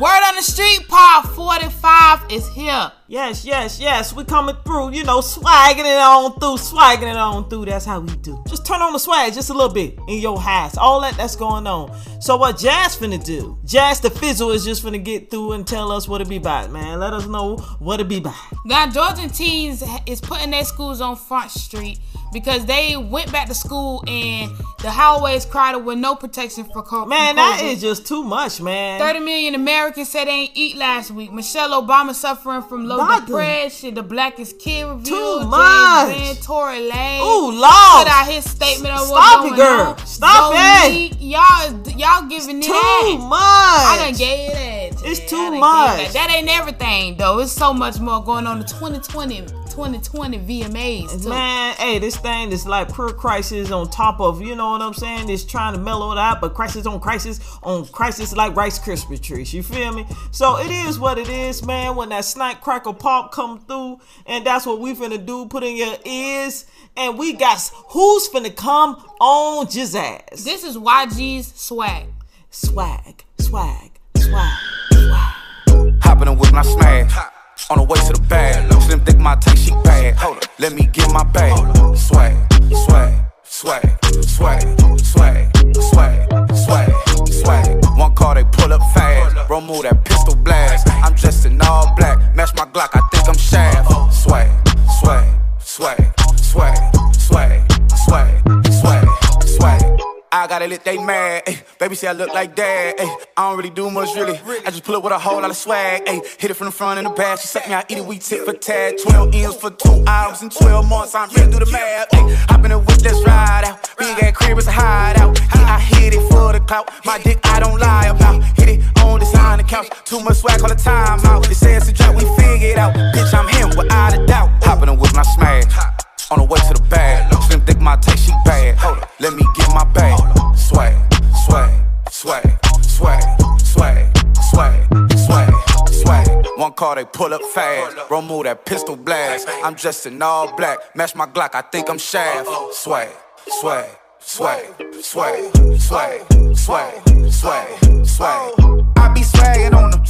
Word on the street, Part 45 is here. Yes, yes, yes. We coming through, you know, swagging it on through, swagging it on through. That's how we do. Just turn on the swag just a little bit in your house. All that that's going on. So what Jazz finna do? Jazz the Fizzle is just finna get through and tell us what it be about, man. Let us know what it be about. Now, Georgian teens is putting their schools on Front Street because they went back to school and the hallways crowded with no protection for COVID. Man, that is just too much, man. 30 million Americans said they ain't eat last week. Michelle Obama suffering from low Doctor. depression. The blackest kid review. Too James much. Van Tory Lane. Ooh, Lord. Put out his statement on Stop what's it, girl. on. Stop it. Y'all, y'all giving it Too much. I done gave it. It's Yeah, too I done gave much. That. that ain't everything though. It's so much more going on. in 2020, 2020 VMAs too. Man, hey, this thing is like pure crisis on top of, you know what I'm saying? It's trying to mellow it out, but crisis on crisis on crisis like Rice Krispie trees. You feel me? So it is what it is, man. When that snack crackle pop come through, and that's what we finna do. Put in your ears, and we got who's finna come on Jizzazz. This is YG's swag. Swag, swag, swag, swag. Hopping in with my smash. On the way to the bag. Slim thick my take she bad. Hold up, let me get my bag. Swag, swag, swag, swag, swag, swag, swag, swag. One car they pull up fast. Bro move that pistol blast. I'm dressed in all black. Match my Glock, I think I'm shaft. Swag, swag, swag, swag, swag, swag, I gotta let they mad, ayy. Baby say I look like dad, ayy. I don't really do much, really. I just pull up with a whole lot of swag, ayy. Hit it from the front and the back. She suck me, I eat it, we tip for tag. 12 M's for two hours and 12 months. I'm ready to do the math, ayy. Hop in the whip, ride out. Big ass crib is a hideout. Yeah, I hit it for the clout. My dick, I don't lie about. Hit it on design the couch. Too much swag, all the time out. They say it's a drop, we figure it out. Bitch, I'm him without a doubt. Hopping in with my smash. On the way to the bag. Slim thick my taste, she bad. Hold up, let me get my bag. Swag, swag, swag, swag, swag, swag, swag, swag. One car they pull up fast. Bro move that pistol blast. I'm dressed in all black. Match my Glock, I think I'm shaft. Swag, swag, swag, swag, swag, swag, swag, swag. I be swagging on them.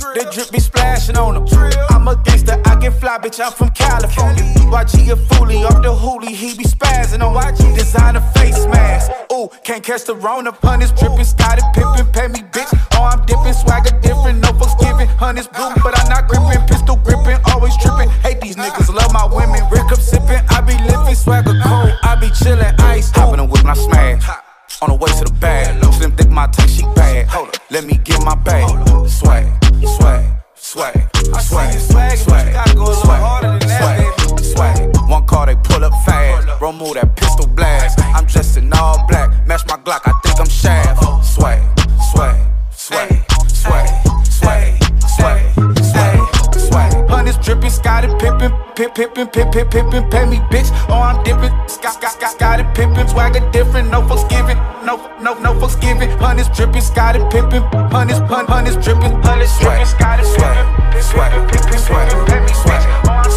Be splashing on. I'm a gangster, I get fly, bitch. I'm from California. YG a foolie off the hoolie, he be spazzing on YG. Designer face mask. Ooh, can't catch the Rona. Hundreds dripping, Scotty pippin', pay me, bitch. Hundreds, hun, hundreds hundreds swag, swag, swag, swag, no no, no. Hundreds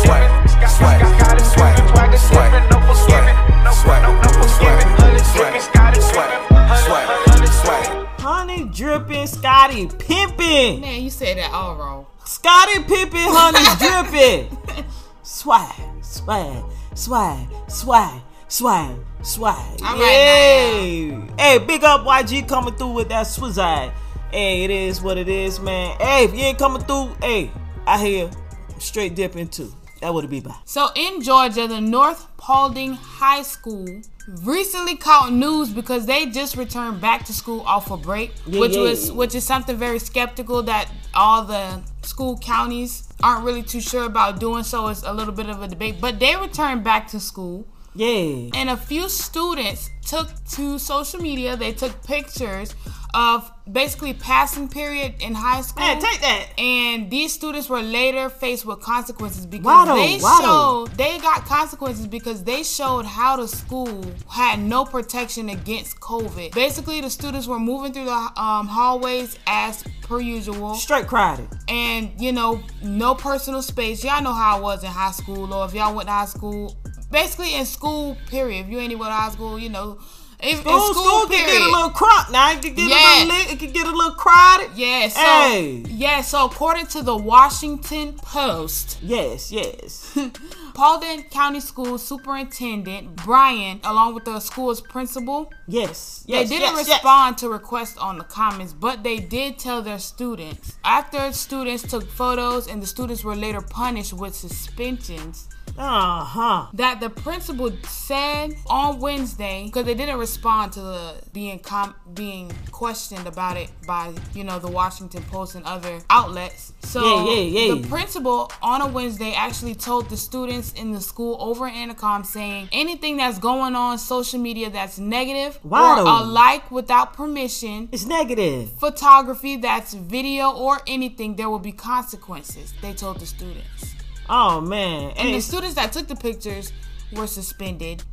swag, swag. Honey dripping, Scotty pimping. Man, you said that all wrong. Scottie Pippen, honey dripping. Swag, swag, swag, swag, swag, swag. All right, Yay. Hey, big up YG coming through with that swizag. Hey, it is what it is, man. Hey, if you ain't coming through, hey, I hear straight dip into. That would be by. So in Georgia, the North Paulding High School recently caught news because they just returned back to school off a break, Yeah, which yeah. was which is something very skeptical that all the school counties aren't really too sure about doing so. It's a little bit of a debate, but they returned back to school. Yeah. And a few students took to social media. They took pictures of basically passing period in high school. Man, take that. And these students were later faced with consequences because though? they though? showed they got consequences because they showed how the school had no protection against COVID. Basically, the students were moving through the um, hallways as per usual Straight crowded. and you know no personal space y'all know how i was in high school or if y'all went to high school basically in school period if you ain't even to high school you know If- in School, school, can get a little crunk. Now it can get Yeah. a little lit. It can get a little crowded. Yeah, so Hey. yeah, so according to the Washington Post, Yes, yes. Paulding County School Superintendent Brian, along with the school's principal, Yes. they didn't yes, respond to requests on the comments, but they did tell their students. After students took photos and the students were later punished with suspensions, Uh huh. that the principal said on Wednesday because they didn't respond to the being com- being questioned about it by you know the Washington Post and other outlets. So Yeah, yeah, yeah. the principal on a Wednesday actually told the students in the school over intercom saying anything that's going on social media that's negative or a like without permission. It's negative. Photography that's video or anything, there will be consequences, they told the students. Oh man. And Hey, the students that took the pictures were suspended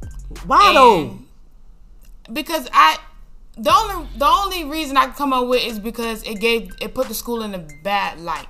why though? because I the only the only reason I can come up with is because it gave it put the school in a bad light.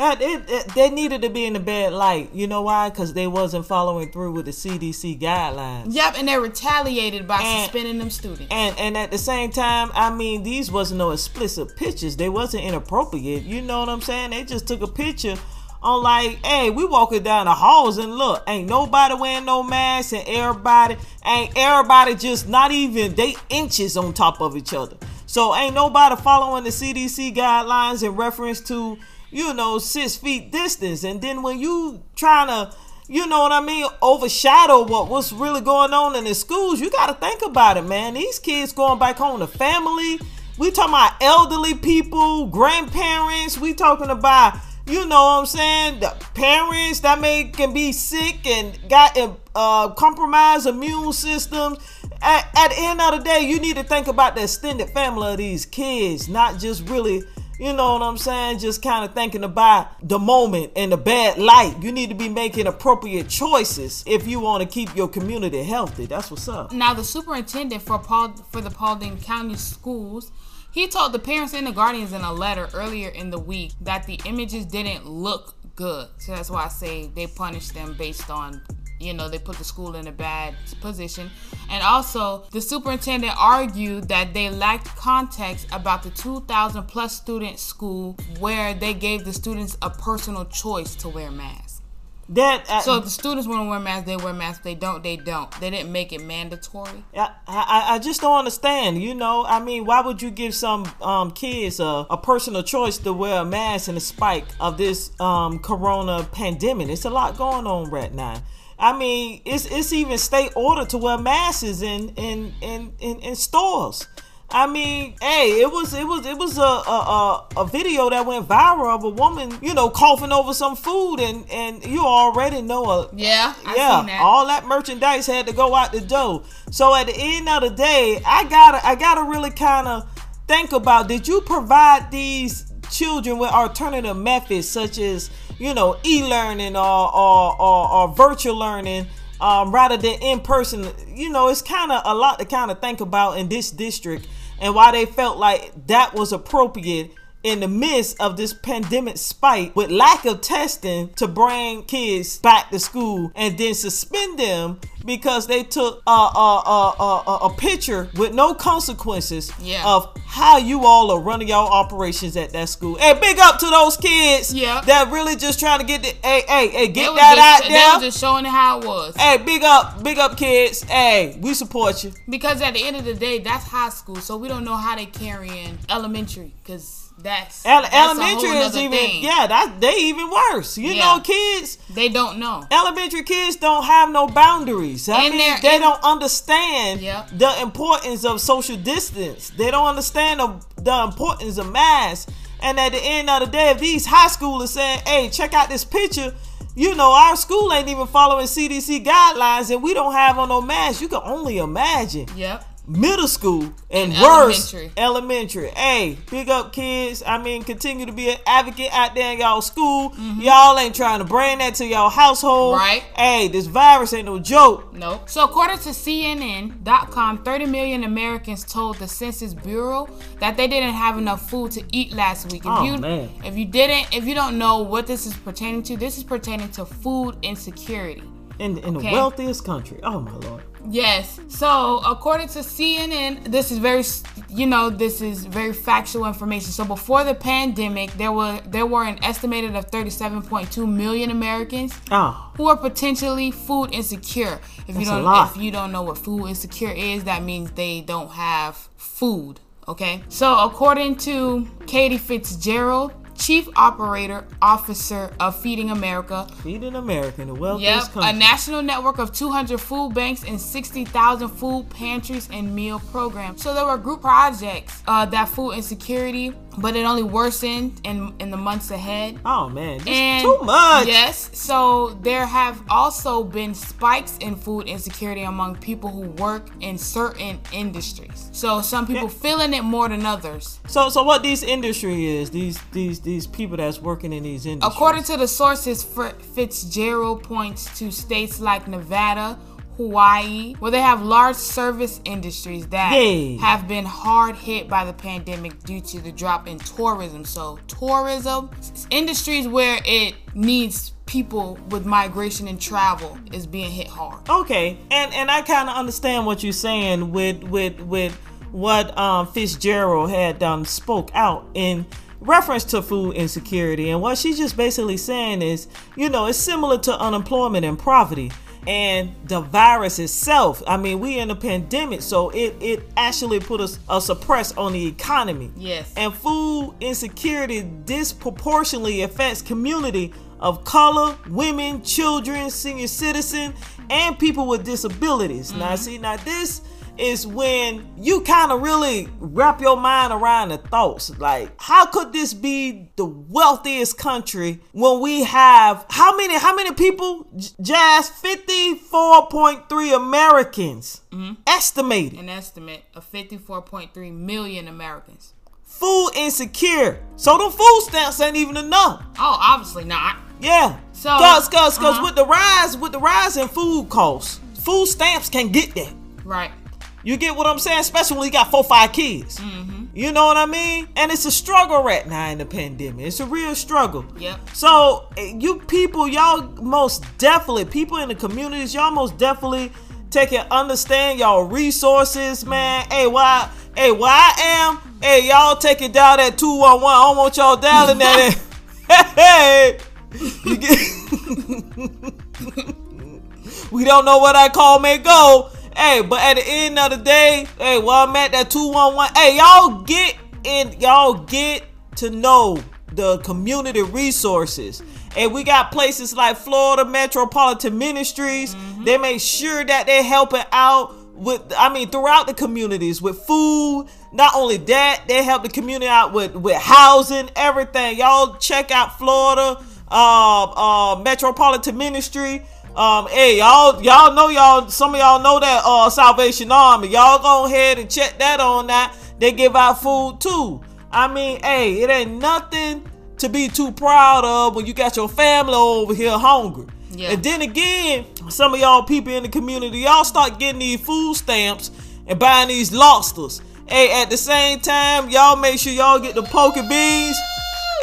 That it, it, they needed to be in the bad light. You know why? Because they wasn't following through with the CDC guidelines. Yep, and they retaliated by And- suspending them students. And and at the same time, I mean, these wasn't no explicit pictures. They wasn't inappropriate. You know what I'm saying? They just took a picture on like, hey, we walking down the halls and look, ain't nobody wearing no mask, and everybody ain't everybody just not even they inches on top of each other. So ain't nobody following the CDC guidelines in reference to you know six feet distance. And then when you trying to you know what I mean, overshadow what what's really going on in the schools. You got to think about it, man. These kids going back home to family. We talking about elderly people, grandparents. We talking about, you know what I'm saying, the parents that may can be sick and got uh, compromised immune systems. At, at the end of the day, you need to think about the extended family of these kids, not just really you know what I'm saying? Just kind of thinking about the moment and the bad light. You need to be making appropriate choices if you want to keep your community healthy. That's what's up. Now, the superintendent for Paul for the Paulding County Schools, he told the parents and the guardians in a letter earlier in the week that the images didn't look good. So that's why I say they punished them based on, you know, they put the school in a bad position. And also, the superintendent argued that they lacked context about the 2,000 plus student school where they gave the students a personal choice to wear masks. That uh, So if the students want to wear masks, they wear masks. If they don't, they don't. They didn't make it mandatory. I, I, I just don't understand. You know, I mean, why would you give some um, kids a, a personal choice to wear a mask in the spike of this um, corona pandemic? It's a lot going on right now. I mean, it's it's even state order to wear masks in in in in, in stores. I mean, hey, it was it was it was a, a a video that went viral of a woman, you know, coughing over some food, and and you already know a Yeah, I yeah, seen that. all that merchandise had to go out the door. So at the end of the day, I gotta I gotta really kind of think about did you provide these children with alternative methods such as you know e-learning or or, or, or virtual learning um, rather than in person? You know, it's kind of a lot to kind of think about in this district and why they felt like that was appropriate in the midst of this pandemic spike with lack of testing to bring kids back to school and then suspend them because they took a, a, a, a, a picture with no consequences Yeah. of how you all are running your operations at that school. Hey, big up to those kids Yeah. that really just trying to get the hey hey hey get that just, out there. was just showing how it was. Hey, big up, big up, kids. Hey, we support you. Because at the end of the day, that's high school, so we don't know how they carrying elementary. Because that's, Ele- that's elementary is even thing. yeah, that they even worse. You Yeah. know, kids. They don't know. elementary kids don't have no boundaries. I And mean, they and- don't understand the importance of social distance. They don't understand the, the importance of masks. And at the end of the day, if these high schoolers saying, "Hey, check out this picture," you know, our school ain't even following CDC guidelines, and we don't have on no masks. You can only imagine Yep. Middle school and, And worse elementary. elementary. Hey, big up kids. I mean, continue to be an advocate out there in y'all school. Mm-hmm. Y'all ain't trying to bring that to y'all household. Right. Hey, this virus ain't no joke. Nope. So according to CNN.com, 30 million Americans told the Census Bureau that they didn't have enough food to eat last week. If Oh, you man. if you didn't if you don't know what this is pertaining to, this is pertaining to food insecurity. In in Okay. the wealthiest country. Oh my lord. Yes. So, according to CNN, this is very, you know, this is very factual information. So, before the pandemic, there were there were an estimated of 37.2 million Americans Oh, who are potentially food insecure. If That's a don't, lot. if you don't know what food insecure is, that means they don't have food. Okay. So, according to Katie Fitzgerald, Chief Operator Officer of Feeding America, feeding America the wealthiest Yep, country. a national network of 200 food banks and 60,000 food pantries and meal programs. So there were group projects uh, that food insecurity, but it only worsened in in the months ahead. oh man, And too much. Yes, so there have also been spikes in food insecurity among people who work in certain industries. So some people feeling it more than others. So so what these industry is? These these these people that's working in these industries. According to the sources, Fitzgerald points to states like Nevada, Hawaii, where they have large service industries that Yeah. have been hard hit by the pandemic due to the drop in tourism. So, tourism, industries where it needs people with migration and travel is being hit hard. Okay, and and I kind of understand what you're saying with with with what um, Fitzgerald had done spoke out in reference to food insecurity, and what she's just basically saying is, you know, it's similar to unemployment and poverty. And the virus itself, I mean, we in a pandemic, so it it actually put us a suppress on the economy. Yes. And food insecurity disproportionately affects community of color, women, children, senior citizen, and people with disabilities. Now, mm-hmm. see, now this is when you kind of really wrap your mind around the thoughts. Like, how could this be the wealthiest country when we have how many? How many people? Jazz, fifty-four point three Americans estimated An estimate of 54.3 million Americans. food insecure. So the food stamps ain't even enough. Oh, obviously not. Yeah. So, cause cause cause uh-huh. with the rise with the rise in food costs, food stamps can get that. Right. You get what I'm saying? Especially when you got four five kids. Mm-hmm. You know what I mean? And it's a struggle right now in the pandemic. It's a real struggle. Yep. So eh, you people, y'all most definitely people in the communities, y'all most definitely take and understand y'all resources, man. Hey, why? Hey, where I am? Hey, y'all take it down at two one one. I don't want y'all dialing that. hey, you get. we don't know what I call may go. Hey, but at the end of the day, hey, while I'm at that 211, hey, y'all get in, y'all get to know the community resources. And we got places like Florida Metropolitan Ministries. They make sure that they're helping out with I mean throughout the communities with food. Not only that, they help the community out with, with housing, everything. Y'all check out Florida uh, uh, Metropolitan Ministry. Um, hey, y'all, y'all know y'all. Some of y'all know that uh, Salvation Army. Y'all go ahead and check that on that. They give out food too. I mean, hey, it ain't nothing to be too proud of when you got your family over here hungry. Yeah. And then again, some of y'all people in the community, y'all start getting these food stamps and buying these lobsters. Hey, at the same time, y'all make sure y'all get the poke beans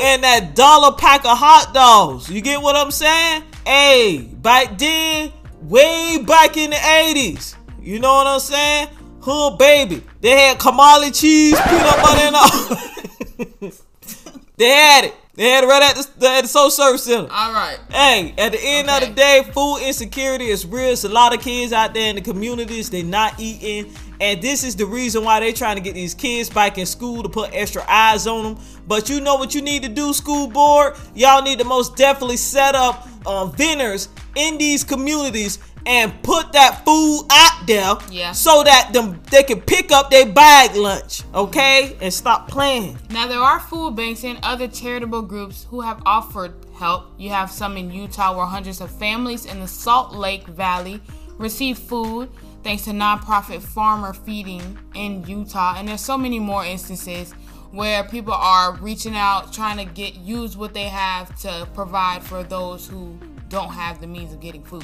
and that dollar pack of hot dogs. You get what I'm saying? Hey, back then, way back in the 80s, you know what I'm saying? Hood baby. They had Kamali cheese, peanut butter, and all. they had it. They had it right at the, at the Soul Service Center. All right. Hey, at the end of the day, food insecurity is real. It's a lot of kids out there in the communities, they're not eating. And this is the reason why they trying to get these kids back in school to put extra eyes on them. But you know what you need to do, school board? Y'all need to most definitely set up um, vendors in these communities and put that food out there Yeah. so that them they can pick up their bag lunch, okay? And stop playing. Now there are food banks and other charitable groups who have offered help. You have some in Utah where hundreds of families in the Salt Lake Valley receive food thanks to nonprofit farmer feeding in Utah. And there's so many more instances where people are reaching out trying to get use what they have to provide for those who don't have the means of getting food.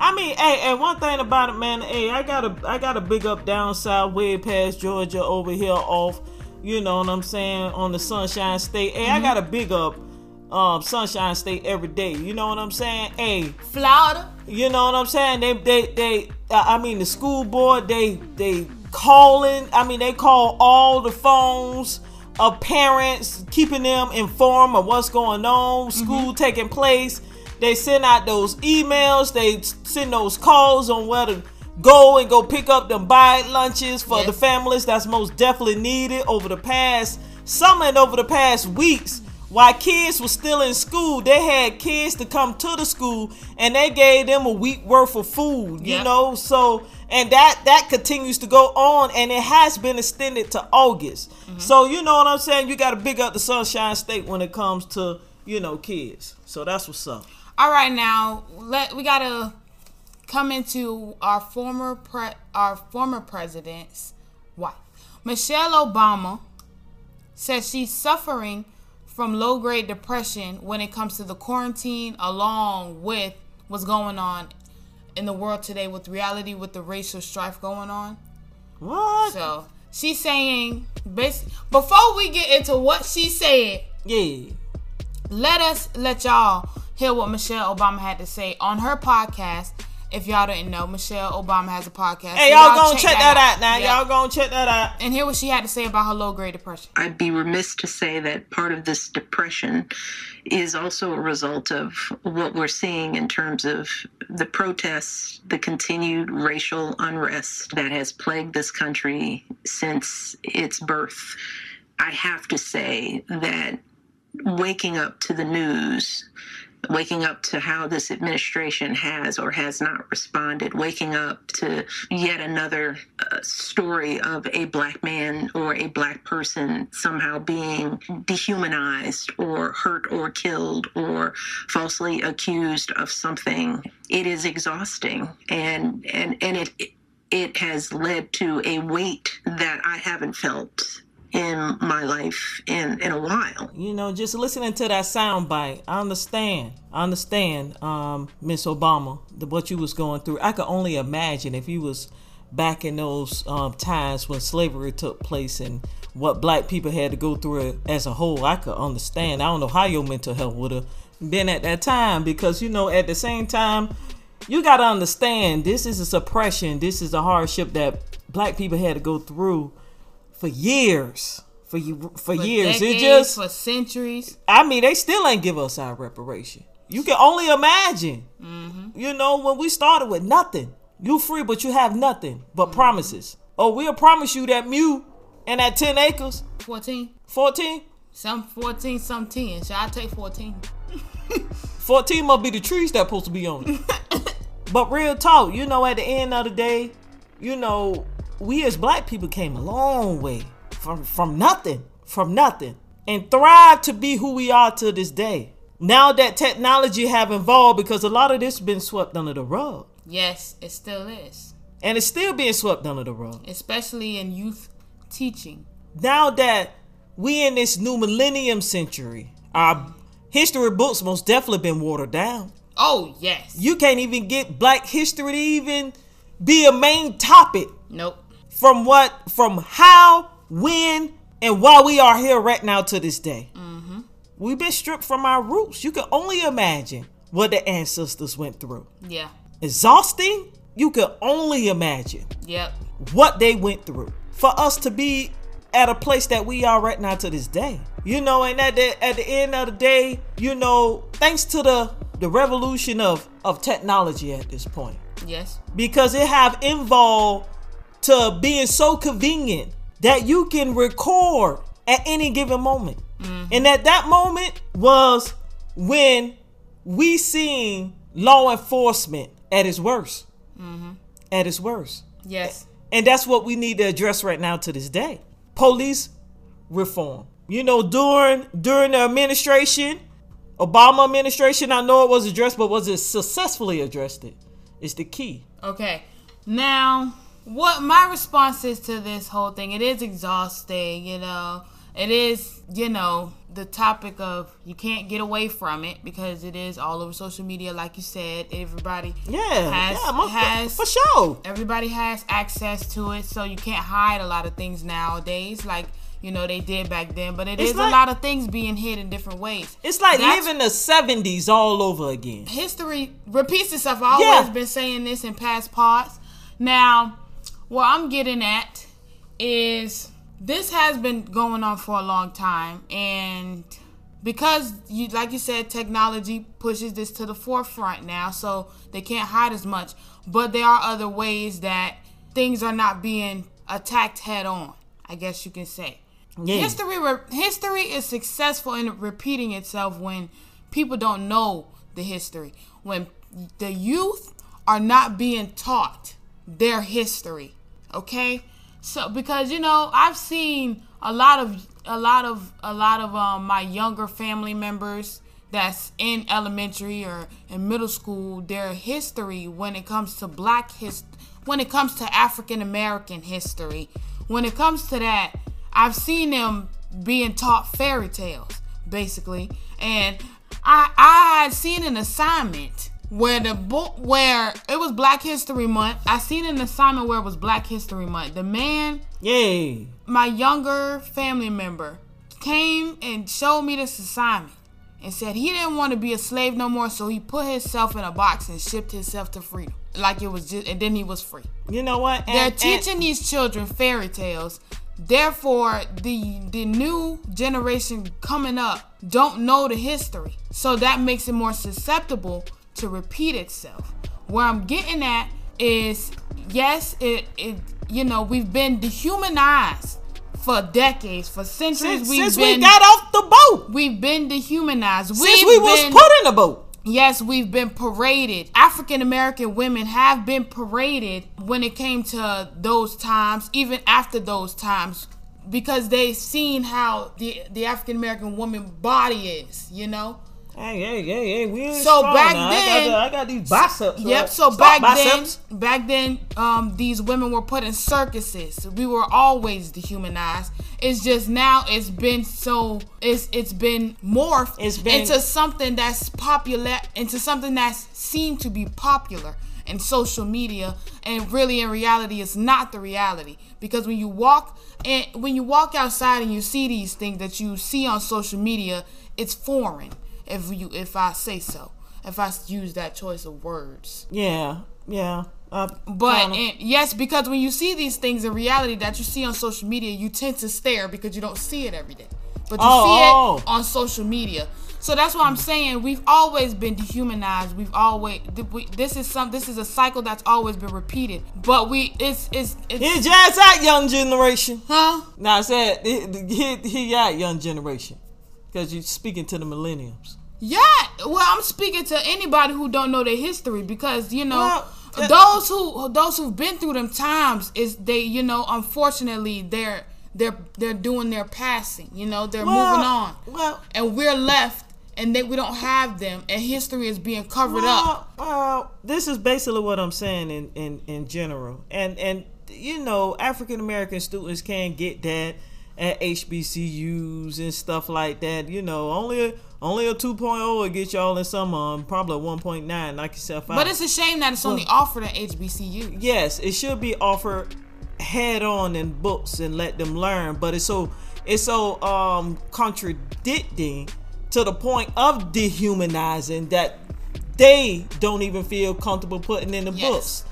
I mean, hey, and one thing about it, man, hey, I gotta, I gotta big up down south, way past Georgia, over here off, you know what I'm saying, on the Sunshine State. Hey, I gotta big up um, Sunshine State every day. You know what I'm saying? Hey, Florida. you know what I'm saying? They they they I mean the school board they they calling. I mean they call all the phones of parents, keeping them informed of what's going on, mm-hmm. school taking place. They send out those emails. They send those calls on where to go and go pick up them buy lunches for the families that's most definitely needed over the past summer and over the past weeks. While kids were still in school, they had kids to come to the school and they gave them a week worth of food, you Yep. know. So and that that continues to go on and it has been extended to August. Mm-hmm. So you know what I'm saying? You gotta big up the Sunshine State when it comes to, you know, kids. So that's what's up. All right, now let we gotta come into our former pre- our former president's wife, Michelle Obama, says she's suffering from low grade depression when it comes to the quarantine, along with what's going on in the world today with reality with the racial strife going on. What? So she's saying, bas- before we get into what she said, Yeah. let us let y'all hear what Michelle Obama had to say on her podcast. If y'all didn't know, Michelle Obama has a podcast. Hey, So y'all, gonna check, that, out, now. Yeah. Y'all gonna check that out. and hear what she had to say about her low grade depression. I'd be remiss to say that part of this depression is also a result of what we're seeing in terms of the protests, the continued racial unrest that has plagued this country since its birth. I have to say that waking up to the news, waking up to how this administration has or has not responded, waking up to yet another uh, story of a black man or a black person somehow being dehumanized or hurt or killed or falsely accused of something. It is exhausting and and and it it has led to a weight that I haven't felt in my life in in a while. You know, just listening to that sound bite, I understand. I understand, um, Miss Obama, the, what you was going through. I could only imagine if you was back in those um, times when slavery took place and what black people had to go through as a whole. I could understand. I don't know how your mental health would have been at that time because you know, at the same time, you got to understand this is a suppression. This is a hardship that black people had to go through for years. For you, for, For years, it just for centuries. I mean, they still ain't give us our reparation. You can only imagine. Mm-hmm. You know, when we started with nothing, you free, but you have nothing but mm-hmm. promises. Oh, we'll promise you that mule and that 10 acres, 14. 14. Some 14, some 10. Should I take 14? 14 must be the trees that supposed to be on it. but real talk, you know, at the end of the day, you know, we as black people came a long way from from nothing, from nothing, and thrive to be who we are to this day. Now that technology have evolved, because a lot of this been swept under the rug, Yes, it still is. and it's still being swept under the rug. Especially in youth teaching. Now that we in this new millennium century, our history books most definitely been watered down. Oh, yes. you can't even get black history to even be a main topic Nope. From what from how when and why we are here right now to this day mm-hmm. we've been stripped from our roots you can only imagine what the ancestors went through Yeah. exhausting you can only imagine Yep. what they went through for us to be at a place that we are right now to this day. You know, and at the at the end of the day, you know, thanks to the the revolution of of technology at this point, Yes. because it have involved to being so convenient that you can record at any given moment. Mm-hmm. And at that moment was when we seen law enforcement at its worst. Mm-hmm. At its worst. Yes. And that's what we need to address right now to this day. Police reform. You know, during during the administration, Obama administration, I know it was addressed, but was it successfully addressed? It is the key. Okay. Now, what my response is to this whole thing, it is exhausting, you know. It is, you know, the topic of you can't get away from it because it is all over social media, like you said. Everybody Yeah, has, yeah, most- has for sure. everybody has access to it, so you can't hide a lot of things nowadays. Like you know they did back then. But it It's is like- a lot of things being hid in different ways. It's like That's- living the '70s all over again. history repeats itself. I've Yeah. always been saying this in past parts. Now, what I'm getting at is this has been going on for a long time, and because you, like you said, technology pushes this to the forefront now, so they can't hide as much. But there are other ways that things are not being attacked head on. I guess you can say. Yeah. History re- history is successful in repeating itself when people don't know the history. When the youth are not being taught their history. Okay? So because you know, I've seen a lot of a lot of a lot of um, my younger family members that's in elementary or in middle school, their history when it comes to black hist when it comes to African American history, when it comes to that, I've seen them being taught fairy tales, basically. And I I had seen an assignment where the book where it was Black History Month. I seen an assignment where it was Black History Month. The man Yay. my younger family member came and showed me this assignment and said he didn't want to be a slave no more, so he put himself in a box and shipped himself to freedom. Like it was just, and then he was free. You know what? They're And- and- teaching these children fairy tales. Therefore, the the new generation coming up don't know the history. So that makes it more susceptible to repeat itself. Where I'm getting at is yes, it it you know, we've been dehumanized for decades, for centuries since, we've since been we got off the boat, we've been dehumanized. since We've we was been- put in the boat. Yes, we've been paraded. African American women have been paraded when it came to those times, even after those times, because they've seen how the the African American woman body is, you know. Hey, hey, hey, hey, we ain't So strong back now. then- I got, I got these biceps. Yep. So back biceps. then, back then, um, these women were put in circuses. We were always dehumanized. It's just now it's been so it's it's been morphed It's been- into something that's popular, into something that's seemed to be popular in social media, and really in reality, it's not the reality. Because when you walk and when you walk outside and you see these things that you see on social media, it's foreign. If you if I say so, if I use that choice of words. Yeah, yeah. Uh, But and yes, because when you see these things in reality that you see on social media, you tend to stare because you don't see it every day. But you Oh, see oh. it on social media. So that's what I'm saying. We've always been dehumanized. We've always we, this is some this is a cycle that's always been repeated. But we it's it's, it's your ass out, young generation. huh? Now I said hit hit out, young generation, because you're speaking to the millenniums. Yeah, well, I'm speaking to anybody who don't know their history because you know Well, uh, those who those who've been through them times is they you know unfortunately they're they're they're doing their passing. You know they're moving on, Well, and we're left and they we don't have them, and history is being covered up. well, well, this is basically what I'm saying in in in general, and and you know, African American students can't get that at HBCUs and stuff like that. You know, only a, only a 2.0 will get y'all in some um probably a 1.9 knock yourself out. But it's a shame that it's only offered at HBCU. yes, it should be offered head on in books and let them learn. But it's so it's so um contradicting to the point of dehumanizing that they don't even feel comfortable putting in the Yes. books.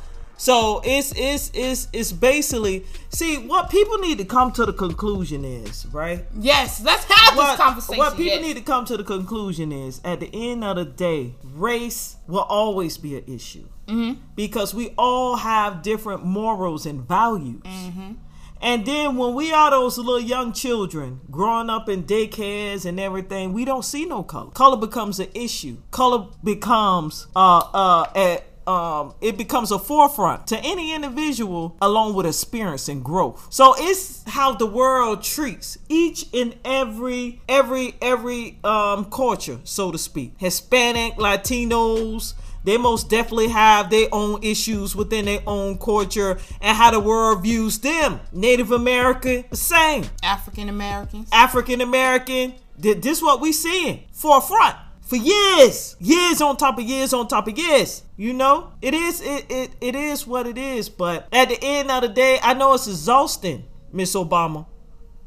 So it's it's it's it's basically see what people need to come to the conclusion is right Yes, let's have what, this conversation. what people yes. need to come to the conclusion is at the end of the day, race will always be an issue Mm-hmm. because we all have different morals and values. Mm-hmm. And then when we are those little young children growing up in daycares and everything, we don't see no color. Color becomes an issue. Color becomes uh uh a, um it becomes a forefront to any individual along with experience and growth. So it's how the world treats each and every every every um culture, so to speak. Hispanic, Latinos, they most definitely have their own issues within their own culture and how the world views them. Native American, the same. African Americans. African American, th- this what we seeing forefront for years, years on top of years on top of years. You know, it is it it, it is what it is. But at the end of the day, I know it's exhausting, Miss Obama.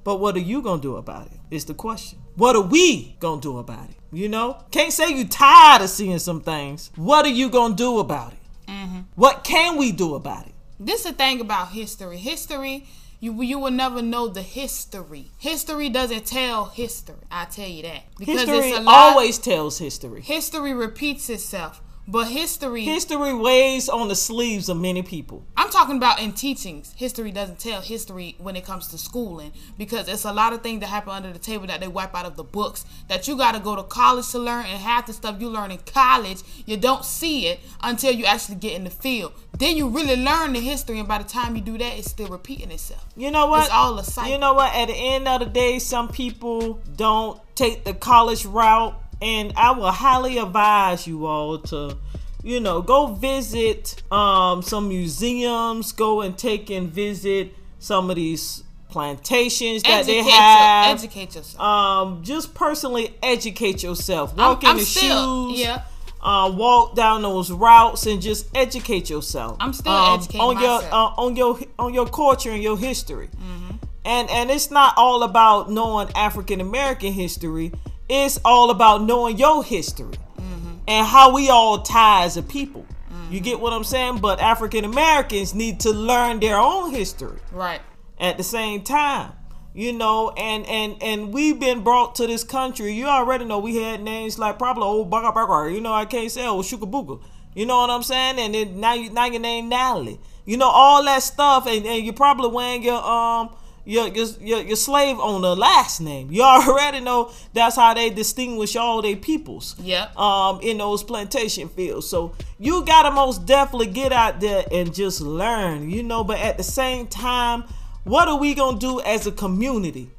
But what are you gonna do about it? Is the question. What are we gonna do about it? You know, can't say you tired of seeing some things. What are you gonna do about it? Mm-hmm. What can we do about it? This is the thing about history. History, you you will never know the history. History doesn't tell history. I tell you that because History it's a lot. always tells history. history repeats itself, but history. History weighs on the sleeves of many people. I'm talking about in teachings. History doesn't tell history when it comes to schooling because it's a lot of things that happen under the table that they wipe out of the books that you got to go to college to learn, and half the stuff you learn in college you don't see it until you actually get in the field. Then you really learn the history, and by the time you do that, it's still repeating itself. You know what? It's all a cycle. You know what? At the end of the day, some people don't take the college route, and I will highly advise you all to, you know, go visit um, some museums, go and take and visit some of these plantations that Educate, they your- have. educate yourself. um, just personally educate yourself. I'm- Walk in I'm the still- shoes. yeah. Uh, walk down those routes and just educate yourself. I'm still um, educating on your uh, on your on your culture and your history. Mm-hmm. And and it's not all about knowing African American history. It's all about knowing your history Mm-hmm. and how we all tie as a people. You get what I'm saying? But African Americans need to learn their own history right. at the same time you know and and and we've been brought to this country you already know we had names like probably old Baka Baka, you know i can't say old Shukabuka. you know what i'm saying and then now you now your name natalie you know all that stuff and, and you're probably wearing your um your, your your slave owner last name you already know that's how they distinguish all their peoples Yep. um in those plantation fields. So you gotta most definitely get out there and just learn, you know. But at the same time, what are we gonna do as a community?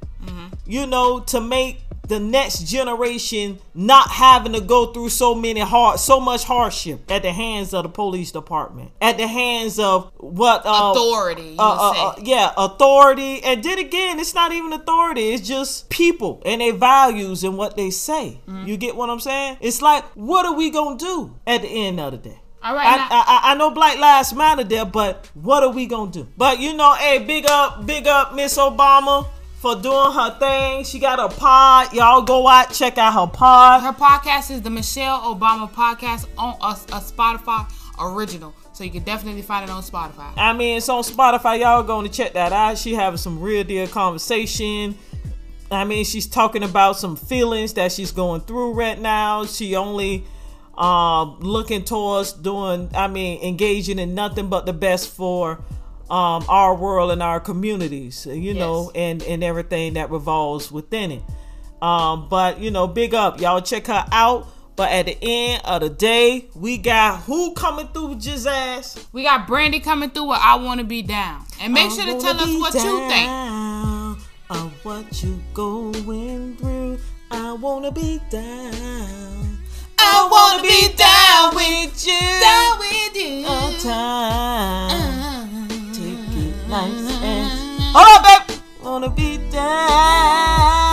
You know, to make the next generation not having to go through so many hard, so much hardship at the hands of the police department, at the hands of what uh, Authority, you uh, uh, uh, yeah, authority. And then again, it's not even authority. It's just people and their values and what they say. Mm-hmm. You get what I'm saying? It's like, what are we gonna do at the end of the day? All right, I, now- I, I know Black Lives Matter there, but what are we gonna do? But you know, hey, big up, big up, Miss Obama for doing her thing. She got a pod. Y'all go out, check out her pod. Her podcast is the Michelle Obama podcast on a, a Spotify original, so you can definitely find it on Spotify. I mean, it's on Spotify. Y'all going to check that out. She having some real deal conversation. I mean, she's talking about some feelings that she's going through right now. She only um looking towards doing, I mean, engaging in nothing but the best for um our world and our communities, you know, and and everything that revolves within it. Um, but you know, big up, y'all check her out. But at the end of the day, we got who coming through Jizzass? We got Brandy coming through with I Want to Be Down. And make sure to wanna tell us what you think. Of what you going through. I wanna be down. I wanna be down with you. Down with you. All time. Uh-huh. Nice and. Hold on, babe. Wanna be down.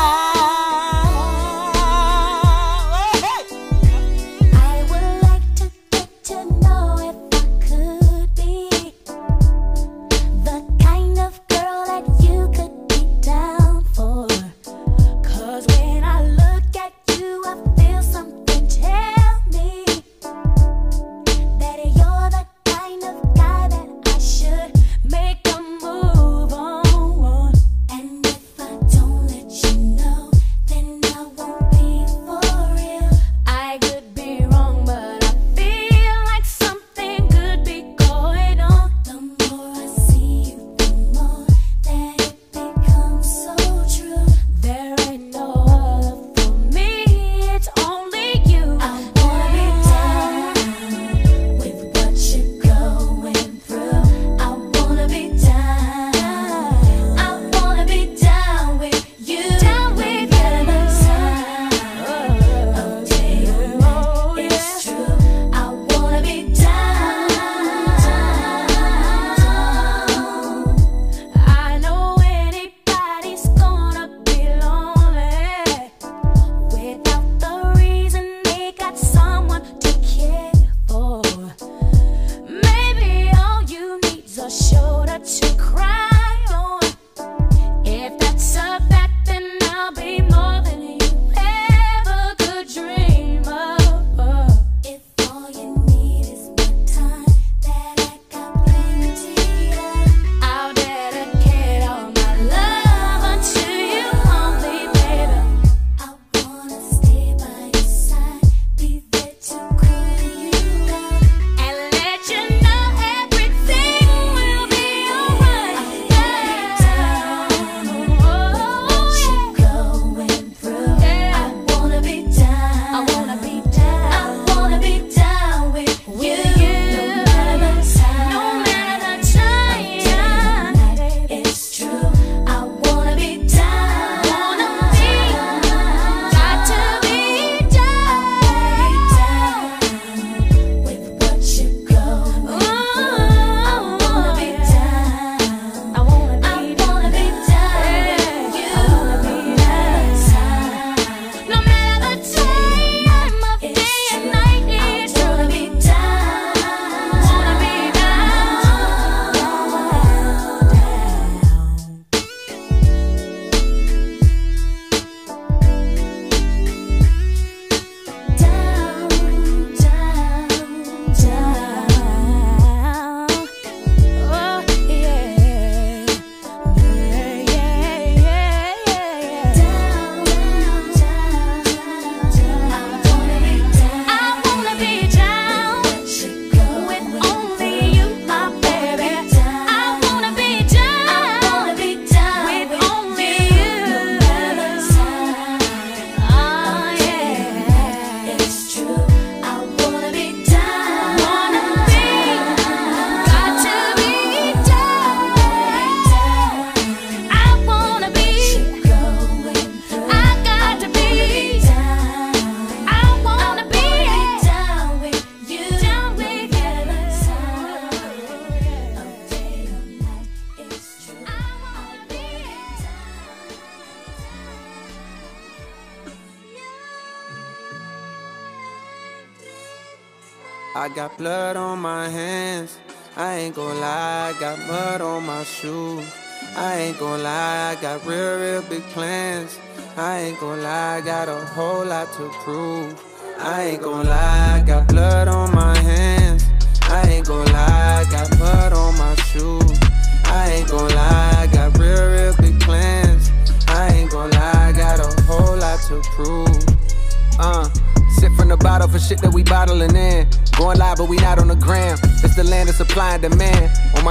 To prove. I ain't gon' lie, got blood on my hands. I ain't gon' lie, got blood on my shoes. I ain't gon' lie, got real, real big plans. I ain't gon' lie, got a whole lot to prove. Uh, sip from the bottle for shit that we bottling in. Going live, but we not on the gram. It's the land of supply and demand.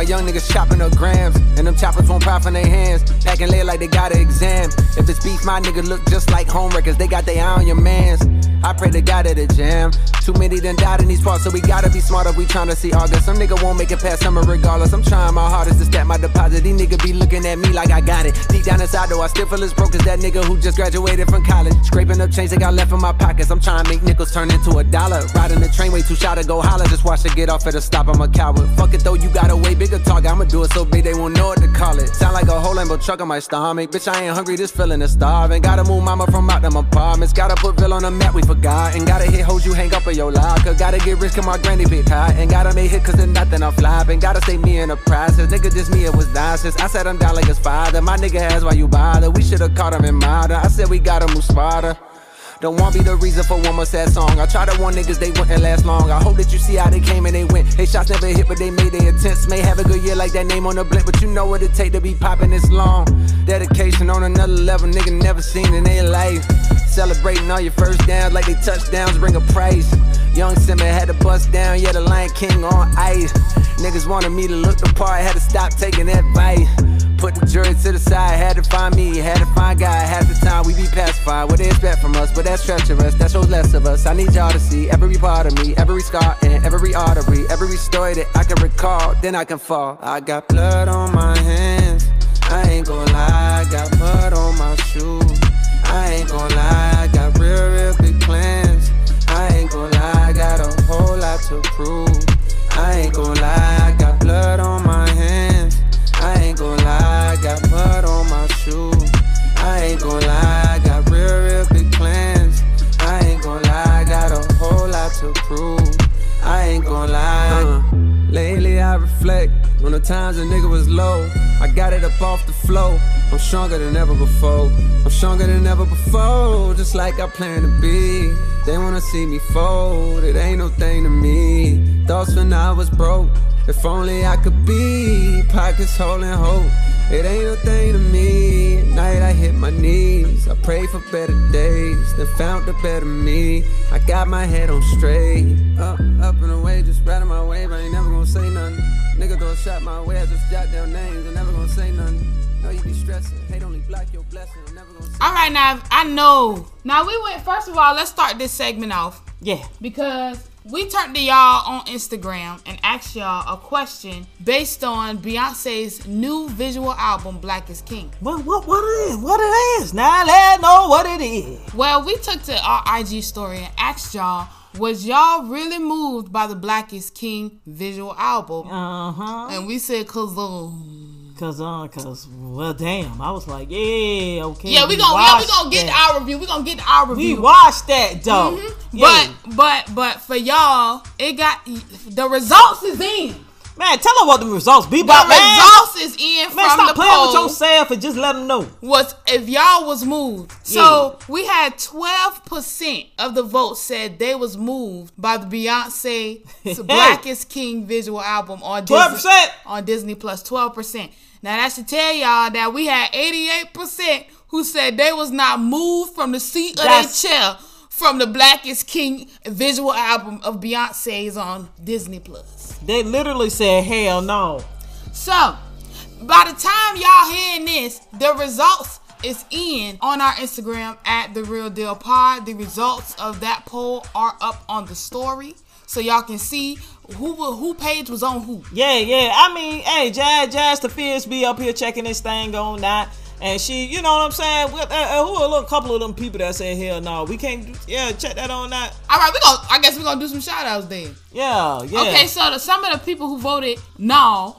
My young niggas chopping up grams, and them choppers won't pop in their hands. Packing lead like they got an exam. If it's beef, my nigga look just like home homewreckers. They got their eye on your mans. I pray to God at the jam. Too many done died in these parts, so we gotta be smart if we tryna see August. Some nigga won't make it past summer regardless. I'm trying my hardest to stack my deposit. These niggas be looking at me like I got it. Deep down inside, though, I still feel as broke as that nigga who just graduated from college. Scraping up change they got left in my pockets. I'm trying to make nickels turn into a dollar. Riding the train way too shy to go holler. Just watch it get off at a stop. I'm a coward. Fuck it though, you got a way bigger target. I'ma do it so big they won't know what to call it. Sound like a whole Lambo truck on my stomach. Bitch, I ain't hungry, this feeling is starving. Gotta move mama from out them apartments. Gotta put Bill on the map, we forgot. And gotta hit hoes you hang up in your locker. Gotta get rich, cause my granny big high. And gotta make hit cause there's nothing I'm flopping. Gotta stay me in the process. Nigga, just me, it was nonsense. I said I'm down like his father. My nigga has why you bother. We should've caught him in modern. I said we gotta move smarter. Don't want be the reason for one more sad song. I tried to warn niggas they wouldn't last long. I hope that you see how they came and they went. Hey, shots never hit, but they made their attempts. May have a good year like that name on the blimp, but you know what it take to be popping this long. Dedication on another level, nigga never seen in their life. Celebrating all your first downs like they touchdowns bring a price. Young Simba had to bust down, yeah, the Lion King on ice. Niggas wanted me to look the part, had to stop taking advice. Put the jury to the side, had to find me, had to find God. Half the time we be pacified, what they expect from us, but that's treacherous, that shows less of us. I need y'all to see every part of me, every scar and every artery, every story that I can recall, then I can fall. I got blood on my hands, I ain't gon' lie, I got mud on my shoes. I ain't gon' lie, I got real, real big plans. I ain't gon' lie, I got a whole lot to prove. I ain't gon' lie, I got blood on my ain't gon' lie, I got mud on my shoes. I ain't gon' lie, I got real, real big plans. I ain't gon' lie, I got a whole lot to prove. I ain't gon' lie. Uh, lately I reflect on the times a nigga was low. I got it up off the flow. I'm stronger than ever before. I'm stronger than ever before, just like I plan to be. They wanna see me fold, it ain't no thing to me. Thoughts when I was broke, if only I could be. Pockets holding hope, it ain't no thing to me. At night I hit my knees, I pray for better days, then found the better me. I got my head on straight, up, up and away, just riding my wave. I ain't never gonna say nothing. Nigga throw a shot my way, I just jot down names. I'm never gonna say nothing. Know you be stressing, hate only block your blessing. I'm never gonna say All right, now I know. Now we went. First of all, let's start this segment off Yeah. because we turned to y'all on Instagram and asked y'all a question based on Beyonce's new visual album, Black is King. What what what it is? What it is? Now let know what it is. Well, we took to our IG story and asked y'all, was y'all really moved by the Black is King visual album? Uh huh. And we said, cause um, Cause uh, cause well, damn. I was like, yeah, okay. yeah, we gonna yeah, we gonna get that. our review. We gonna get our review. We watched that though. Yeah. But but but for y'all, it got the results is in. man, tell them what the results be The about, man. results is in Man, from stop the playing with yourself and just let them know. was if y'all was moved. So we had twelve percent of the votes said they was moved by the Beyonce Black is King visual album on Twelve Disney, percent. on Disney Plus. Twelve percent. Now that should tell y'all that we had eighty eight percent who said they was not moved from the seat of That's- their chair from the Black is King visual album of Beyonce's on Disney Plus. They literally said, hell no. So, by the time y'all hearing this, the results is in on our Instagram at the Real Deal Pod. The results of that poll are up on the story, so y'all can see who who page was on who. Yeah, yeah. I mean, hey, Jazz, Jazz the Fierce be up here checking this thing on that. And she, you know what I'm saying? With, uh, uh, who are a little couple of them people that say, hell no, we can't, do, yeah, check that on that. All right, we gonna. I guess we're gonna do some shout outs then. Yeah, yeah. Okay, so the, some of the people who voted no,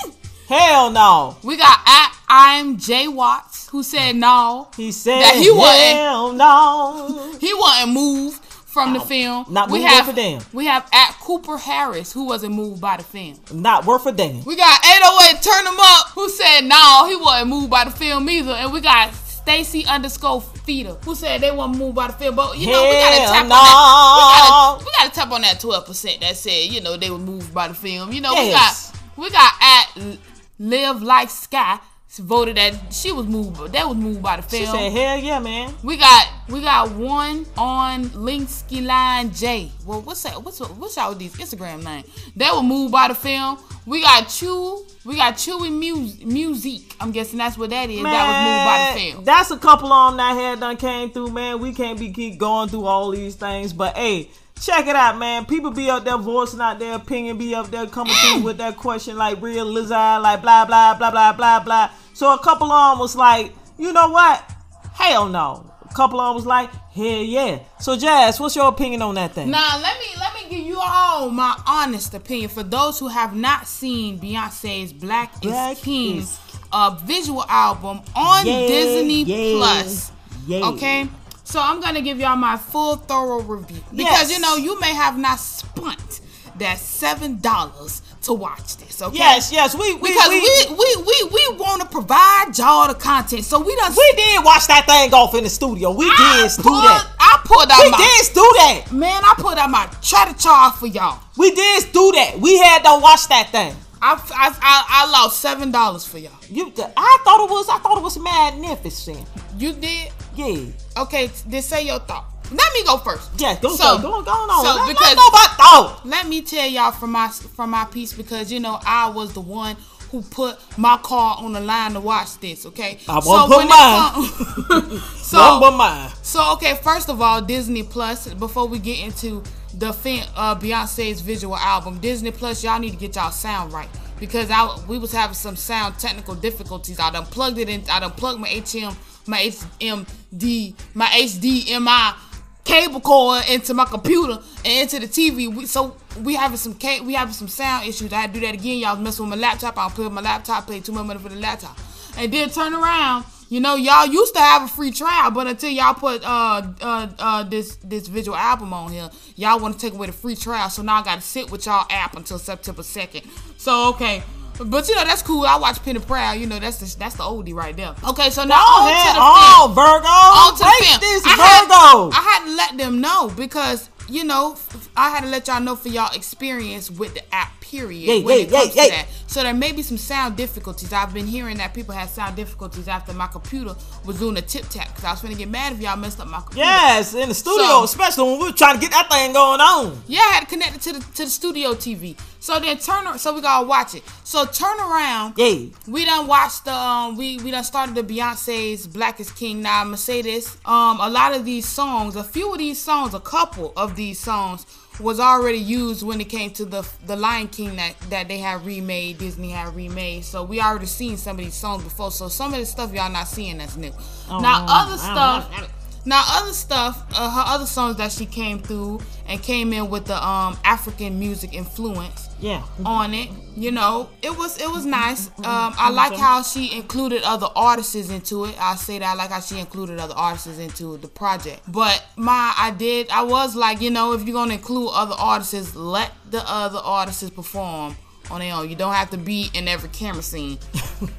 Hell no. we got at I'm Jay Watts who said no. He said, That he wasn't- hell no. He wasn't moved from the film. not we have worth a damn. we have at Cooper Harris who wasn't moved by the film. Not worth a damn. We got 808 Turn Him Up who said no, he wasn't moved by the film either. And we got Stacy underscore Feeder who said they weren't moved by the film. But you know, we gotta Hell tap on that. We gotta, we gotta tap on that 12% that said, you know, they were moved by the film. You know, Yes. we got we got at Live Like Sky voted that she was moved that was moved by the film. She said, hell yeah, man. We got we got one on Linksky Line J. Well, what's that? What's what's y'all with these Instagram names? That were moved by the film. We got Chew. We got Chewy Music. Music. I'm guessing that's what that is. that was moved by the film. That's a couple on that had done came through, man. We can't be keep going through all these things, but hey, check it out, man. People be up there voicing out their opinion, be up there coming through with that question like real lizard, like blah blah blah blah blah blah. So a couple of them was like, you know what? Hell no. A couple of them was like, hell yeah. So Jazz, what's your opinion on that thing? Now let me let me give you all my honest opinion for those who have not seen Beyonce's Black, Black is King is- uh, visual album on Yeah, Disney yeah, Plus. yeah. Okay. So I'm gonna give y'all my full thorough review because Yes. you know you may have not spent that seven dollars to watch this. Okay. Yes, yes, we we Because we, we we we, we, want to provide y'all the content, so we done. we did watch that thing off in the studio. We I did do pulled, that. I pulled out We my did do that. man. I pulled out my try to charge for y'all. We did do that. We had to watch that thing. I, I, I, I lost seven dollars for y'all. You, I thought it was. I thought it was magnificent. You did? Yeah. Okay, then say your thought. Let me go first. Yeah. Go. So- go. Go. Go on. so let, because- let's know. Let me tell y'all from my from my piece because you know I was the one who put my car on the line to watch this. Okay. I won't put mine. come- so but mine. so okay. First of all, Disney Plus. Before we get into the uh, Beyonce's visual album, Disney Plus, y'all need to get y'all sound right because I we was having some sound technical difficulties. I done plugged it in. I done plugged my HM, my HMD, my HDMI cable cord into my computer and into the TV. We, so we having some ca- we having some sound issues. I had to do that again. Y'all messing with my laptop. I'll put my laptop, pay too much money for the laptop, and then turn around. You know, y'all used to have a free trial, but until y'all put uh uh uh this this visual album on here, y'all want to take away the free trial. So now I got to sit with y'all app until September second. So okay. But you know that's cool. I watch Penny Proud. You know that's the that's the oldie right there. Okay, so now on to the film Virgo. on to the Break film. this I had, Virgo. I had to let them know because you know I had to let y'all know for y'all experience with the app. Period. Yeah, when yeah, it comes yeah, to that. So there may be some sound difficulties. I've been hearing that people had sound difficulties after my computer was doing a tip tap because I was going to get mad if y'all messed up my computer. yes, in the studio, So- especially when we were trying to get that thing going on. Yeah, I had to connect it to the to the studio TV. So then turn so we gotta watch it. So turn around. Yeah. We done watched the um we we done started the Beyonce's Black is King. Now I'ma say this. Um a lot of these songs, a few of these songs, a couple of these songs was already used when it came to the the Lion King that that they had remade, Disney had remade. So we already seen some of these songs before. So some of the stuff y'all not seeing that's new. now other stuff now other stuff, uh, her other songs that she came through and came in with the um African music influence Yeah. on it. You know, it was it was nice. Um, I like how she included other artists into it. I say that I like how she included other artists into the project. But my I did I was like, you know, if you're gonna include other artists, let the other artists perform on their own. You don't have to be in every camera scene.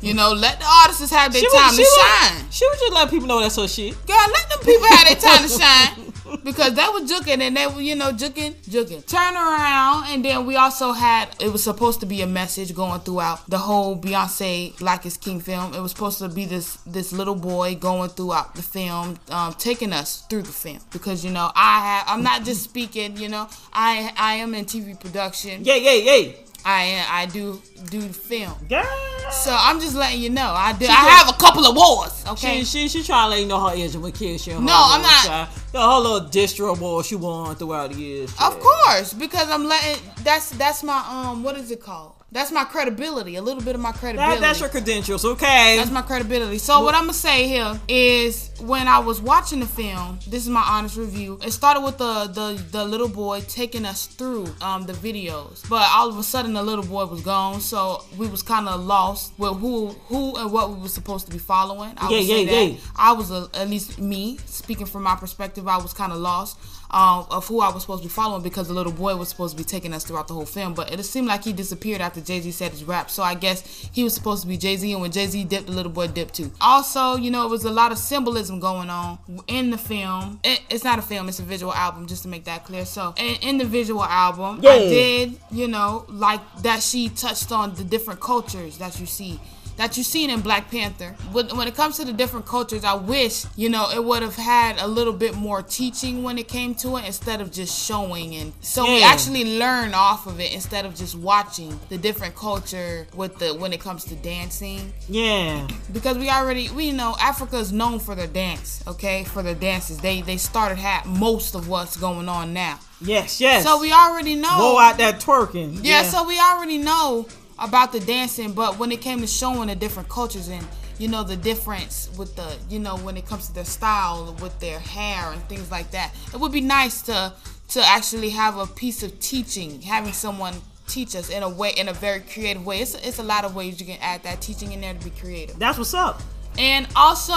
You know, let the artists have their She time was, to shine. She was just letting people know that's her shit. Girl, let them people have their time to shine. Because they were juking and they were, you know, juking, juking. Turn around, and then we also had, it was supposed to be a message going throughout the whole Beyonce Black Is King film. It was supposed to be this this little boy going throughout the film, um, taking us through the film. Because, you know, I have, I'm not just speaking, you know, I I am in TV production. Yeah, yeah, yeah. I I do do film. Girl. So I'm just letting you know. I do. I just- have a couple of wars. Okay. She, she, she trying to let you know her of a kid. She No, I'm not- The whole little distro war she won throughout the years. Of course, because I'm letting that's that's my um what is it called? That's my credibility. A little bit of my credibility. That, that's your credentials, okay? That's my credibility. So what I'm gonna say here is when I was watching the film, this is my honest review. It started with the the, the little boy taking us through um the videos, but all of a sudden the little boy was gone, so we was kind of lost with who who and what we were supposed to be following. I Yeah, yeah, that. yeah. I was a, at least me speaking from my perspective. Perspective, I was kind of lost um, of who I was supposed to be following because the little boy was supposed to be taking us throughout the whole film. But it seemed like he disappeared after Jay Z said his rap. So I guess he was supposed to be Jay Z, and when Jay Z dipped, the little boy dipped too. Also, you know, it was a lot of symbolism going on in the film. It, it's not a film; it's a visual album, just to make that clear. So in, in the visual album, I did, you know, like that she touched on the different cultures that you see that you've seen in Black Panther. When, when it comes to the different cultures, I wish, you know, it would have had a little bit more teaching when it came to it instead of just showing. And so we actually learn off of it instead of just watching the different culture with the when it comes to dancing. Yeah. Because we already, we know Africa is known for their dance, okay? For their dances. They they started had most of what's going on now. Yes, yes. So we already know. Go out that twerking. Yeah, so we already know about the dancing, but when it came to showing the different cultures and you know the difference with the you know when it comes to their style with their hair and things like that, it would be nice to to actually have a piece of teaching, having someone teach us in a way in a very creative way. It's it's a lot of ways you can add that teaching in there to be creative. That's what's up. And also,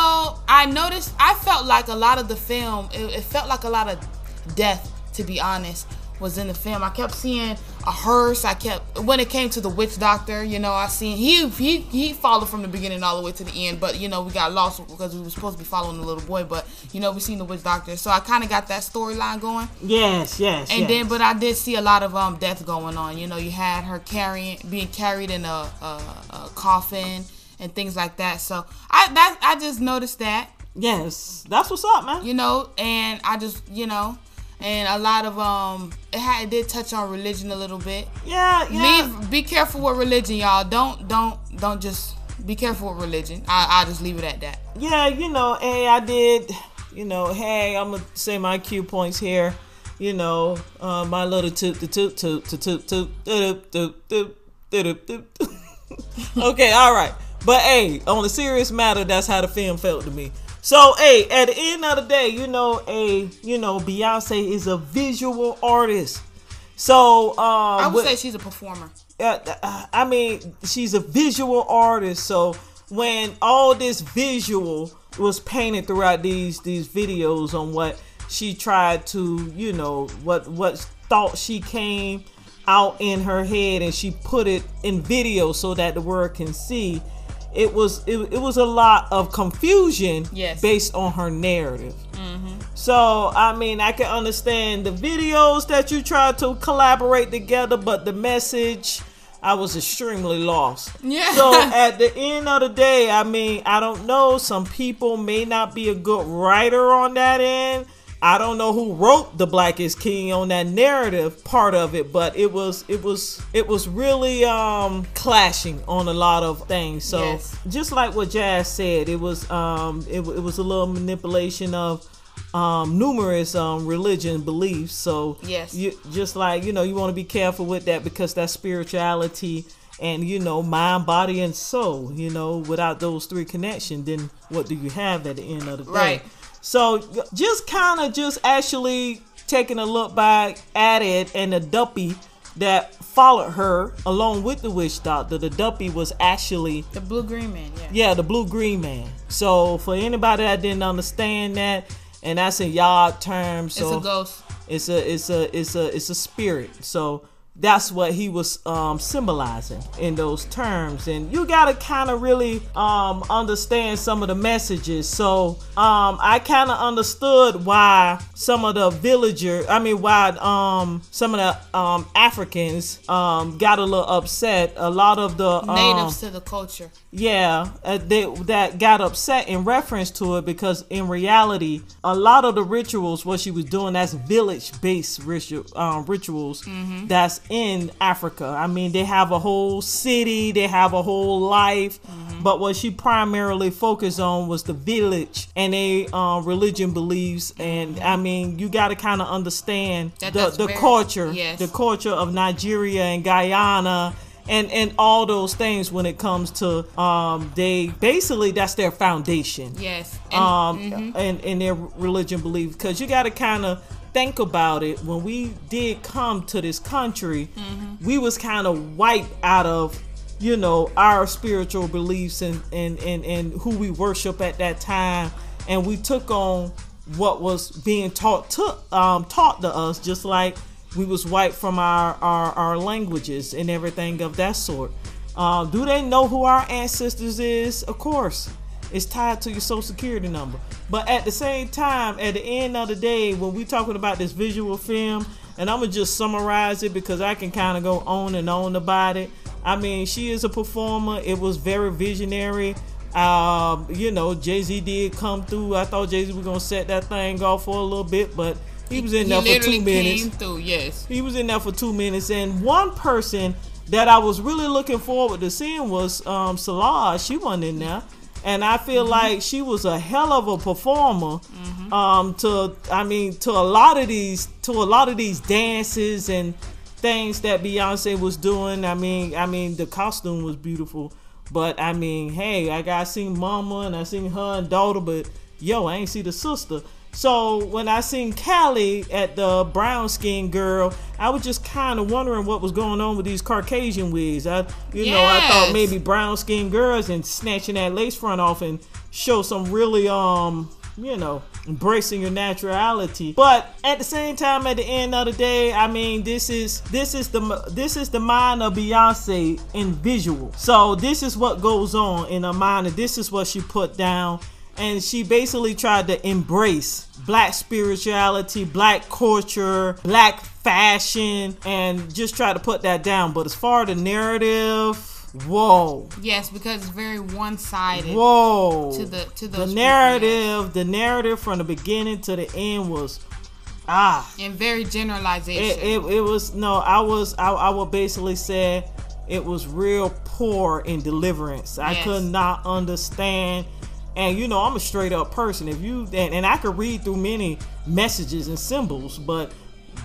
I noticed, I felt like a lot of the film, it, it felt like a lot of death, to be honest, was in the film. I kept seeing a hearse. I kept, when it came to the witch doctor, you know, I seen, he, he, he followed from the beginning all the way to the end, but, you know, we got lost because we were supposed to be following the little boy, but, you know, we seen the witch doctor. So I kind of got that storyline going. Yes, yes. And yes. then, but I did see a lot of um death going on. You know, you had her carrying, being carried in a, a, a coffin and things like that. So I that I just noticed that, Yes, that's what's up, man. you know, and I just you know, and a lot of um it had it did touch on religion a little bit. Yeah, yeah. Leave, be careful with religion, y'all. Don't don't don't just be careful with religion. I I'll just leave it at that. yeah, you know, hey, I did, you know, hey, I'm gonna say my cue points here. You know, uh, my little toot toot toot toot toot toot toot toot toot toot toot toot toot. Okay, all right, but hey, on a serious matter, that's how the film felt to me. So, hey, at the end of the day, you know, a you know, Beyonce is a visual artist. So, um, I would with- say she's a performer. uh, uh, I mean, she's a visual artist. So when all this visual was painted throughout these these videos on what she tried to, you know, what what thought she came out in her head and she put it in video so that the world can see. It was it, it was a lot of confusion Yes. based on her narrative. Mm-hmm. So I mean, I can understand the videos that you tried to collaborate together, but the message, I was extremely lost. Yeah. So at the end of the day, I mean, I don't know. Some people may not be a good writer on that end. I don't know who wrote the Black is King on that narrative part of it, but it was it was it was really um clashing on a lot of things. So Yes. just like what Jazz said, it was um it, it was a little manipulation of um numerous um religion beliefs. So Yes. you just like you know you want to be careful with that because that's spirituality and you know mind, body, and soul. You know without those three connections, then what do you have at the end of the day? Right. So just kind of just actually taking a look back at it and the duppy that followed her along with the witch doctor. The duppy was actually The blue green man, yeah. yeah, the blue green man. So for anybody that didn't understand that, and that's in yard terms, so it's a ghost. it's a it's a it's a it's a spirit. So that's what he was um, symbolizing in those terms, and you gotta kind of really um, understand some of the messages. So um, I kind of understood why some of the villager, I mean, why um, some of the um, Africans um, got a little upset. A lot of the um, Natives to the culture. yeah, uh, they, that got upset in reference to it because in reality, a lot of the rituals, what she was doing, that's village-based ritual, um, rituals that's in Africa. I mean, they have a whole city, they have a whole life, but what she primarily focused on was the village and they uh, religion beliefs. And I mean, you got to kind of understand That the, the very- culture, yes. the culture of Nigeria and Guyana and and all those things when it comes to um they basically that's their foundation Yes. And, mm-hmm. um and and their religion belief because you got to kind of think about it when we did come to this country Mm-hmm. we was kind of wiped out of you know our spiritual beliefs and and and and who we worship at that time and we took on what was being taught to um, taught to us, just like we was wiped from our, our, our languages and everything of that sort. Uh, do they know who our ancestors is? Of course, it's tied to your social security number. But at the same time, at the end of the day, when we talking about this visual film, and I'm gonna just summarize it because I can kind of go on and on about it. I mean, she is a performer. It was very visionary. Um, you know, Jay Z did come through. I thought Jay Z was gonna set that thing off for a little bit, but he was in there for literally two minutes. through. Yes. He was in there for two minutes, and one person that I was really looking forward to seeing was um, Solange. She wasn't in there, and I feel Mm-hmm. like she was a hell of a performer. Um, to I mean, to a lot of these, to a lot of these dances and things that Beyonce was doing. I mean, I mean, the costume was beautiful, but I mean, hey, I got seen Mama and I seen her and daughter, but yo, I ain't see the sister. So when I seen Kelly at the brown skin girl, I was just kind of wondering what was going on with these Caucasian wigs. I, you know, I thought maybe brown skin girls and snatching that lace front off and show some really, um, you know, embracing your naturality. But at the same time, at the end of the day, I mean, this is this is the this is the mind of Beyonce in visual. So this is what goes on in her mind, and this is what she put down and she basically tried to embrace black spirituality, black culture, black fashion, and just try to put that down. But as far as the narrative, whoa, Yes, because it's very one sided. whoa, To the- to the those people, narrative, the narrative from the beginning to the end was ah, And very generalization. it, it, it was no, I was I, I would basically say it was real poor in deliverance. I could not understand. And you know, I'm a straight up person. If you and, and I could read through many messages and symbols, but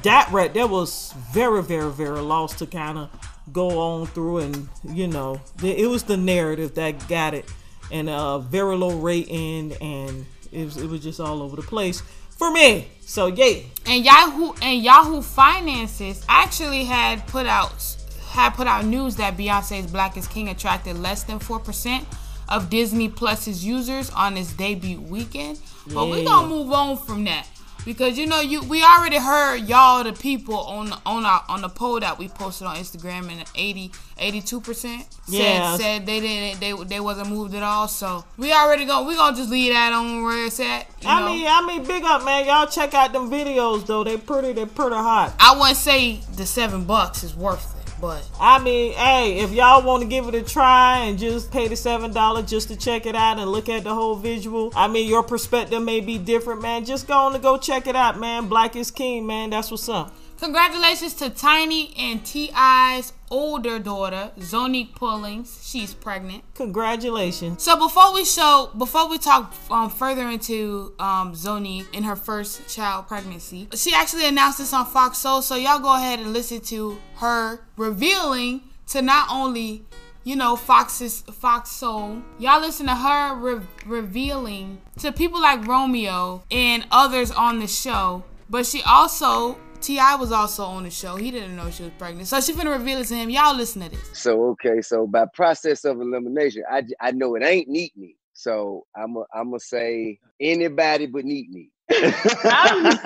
that right there was very, very, very lost to kind of go on through and you know, it was the narrative that got it and a very low rating and it was, it was just all over the place for me. So yay. and Yahoo and Yahoo Finances actually had put out had put out news that Beyonce's Black is King attracted less than four percent of Disney Plus's users on its debut weekend. But we Yeah. gonna move on from that because you know you we already heard y'all the people on the, on our on the poll that we posted on Instagram and 80 82 percent said Yeah. said they didn't they they wasn't moved at all. So we already go we gonna just leave that on where it's at. You I know? mean, I mean, big up, man. Y'all check out them videos though. They pretty, they pretty hot. I wouldn't say the seven bucks is worth it, but I mean, hey, if y'all want to give it a try and just pay the seven dollars just to check it out and look at the whole visual, I mean, your perspective may be different, man. Just go on to go check it out, man. Black is king, man. That's what's up. congratulations to Tiny and T.I.'s older daughter, Zonique Pullings. She's pregnant. Congratulations. So before we show, before we talk um, further into um, Zonique in her first child pregnancy, she actually announced this on Fox Soul. So y'all go ahead and listen to her revealing to not only you know Fox's Fox Soul. Y'all listen to her re- revealing to people like Romeo and others on the show. But she also Ti was also on the show. He didn't know she was pregnant, so she finna reveal it to him. Y'all listen to this. So okay, so by process of elimination, I I know it ain't neat neat. So I'm a, I'm gonna say anybody but neat neat. I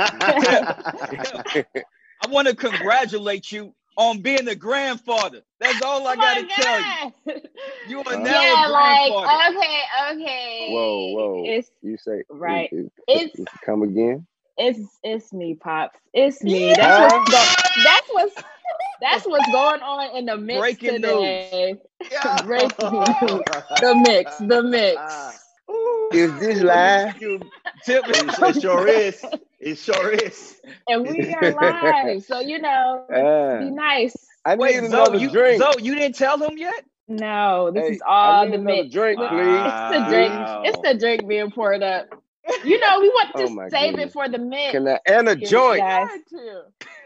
want to congratulate you on being a grandfather. That's all I Oh gotta my tell you. You are Uh, now yeah, a like grandfather. okay, okay. whoa, whoa! It's you say right. it- it- It's- it- come again? It's it's me, pops. It's me. That's what's go- that's what's that's what's going on in the mix Breaking today. Breaking news. The mix, the mix. Is this live? Tip It sure is. It sure is. And we are live, so you know, Uh, be nice. I need Wait, another Zoe, you, drink. Zoe, you didn't tell him yet? No, this Hey, is all I need the another mix. drink, It's please. the drink. Wow. It's the drink being poured up. You know, we want to Oh save goodness. it for the men. Can I and a Yes, joint? guys.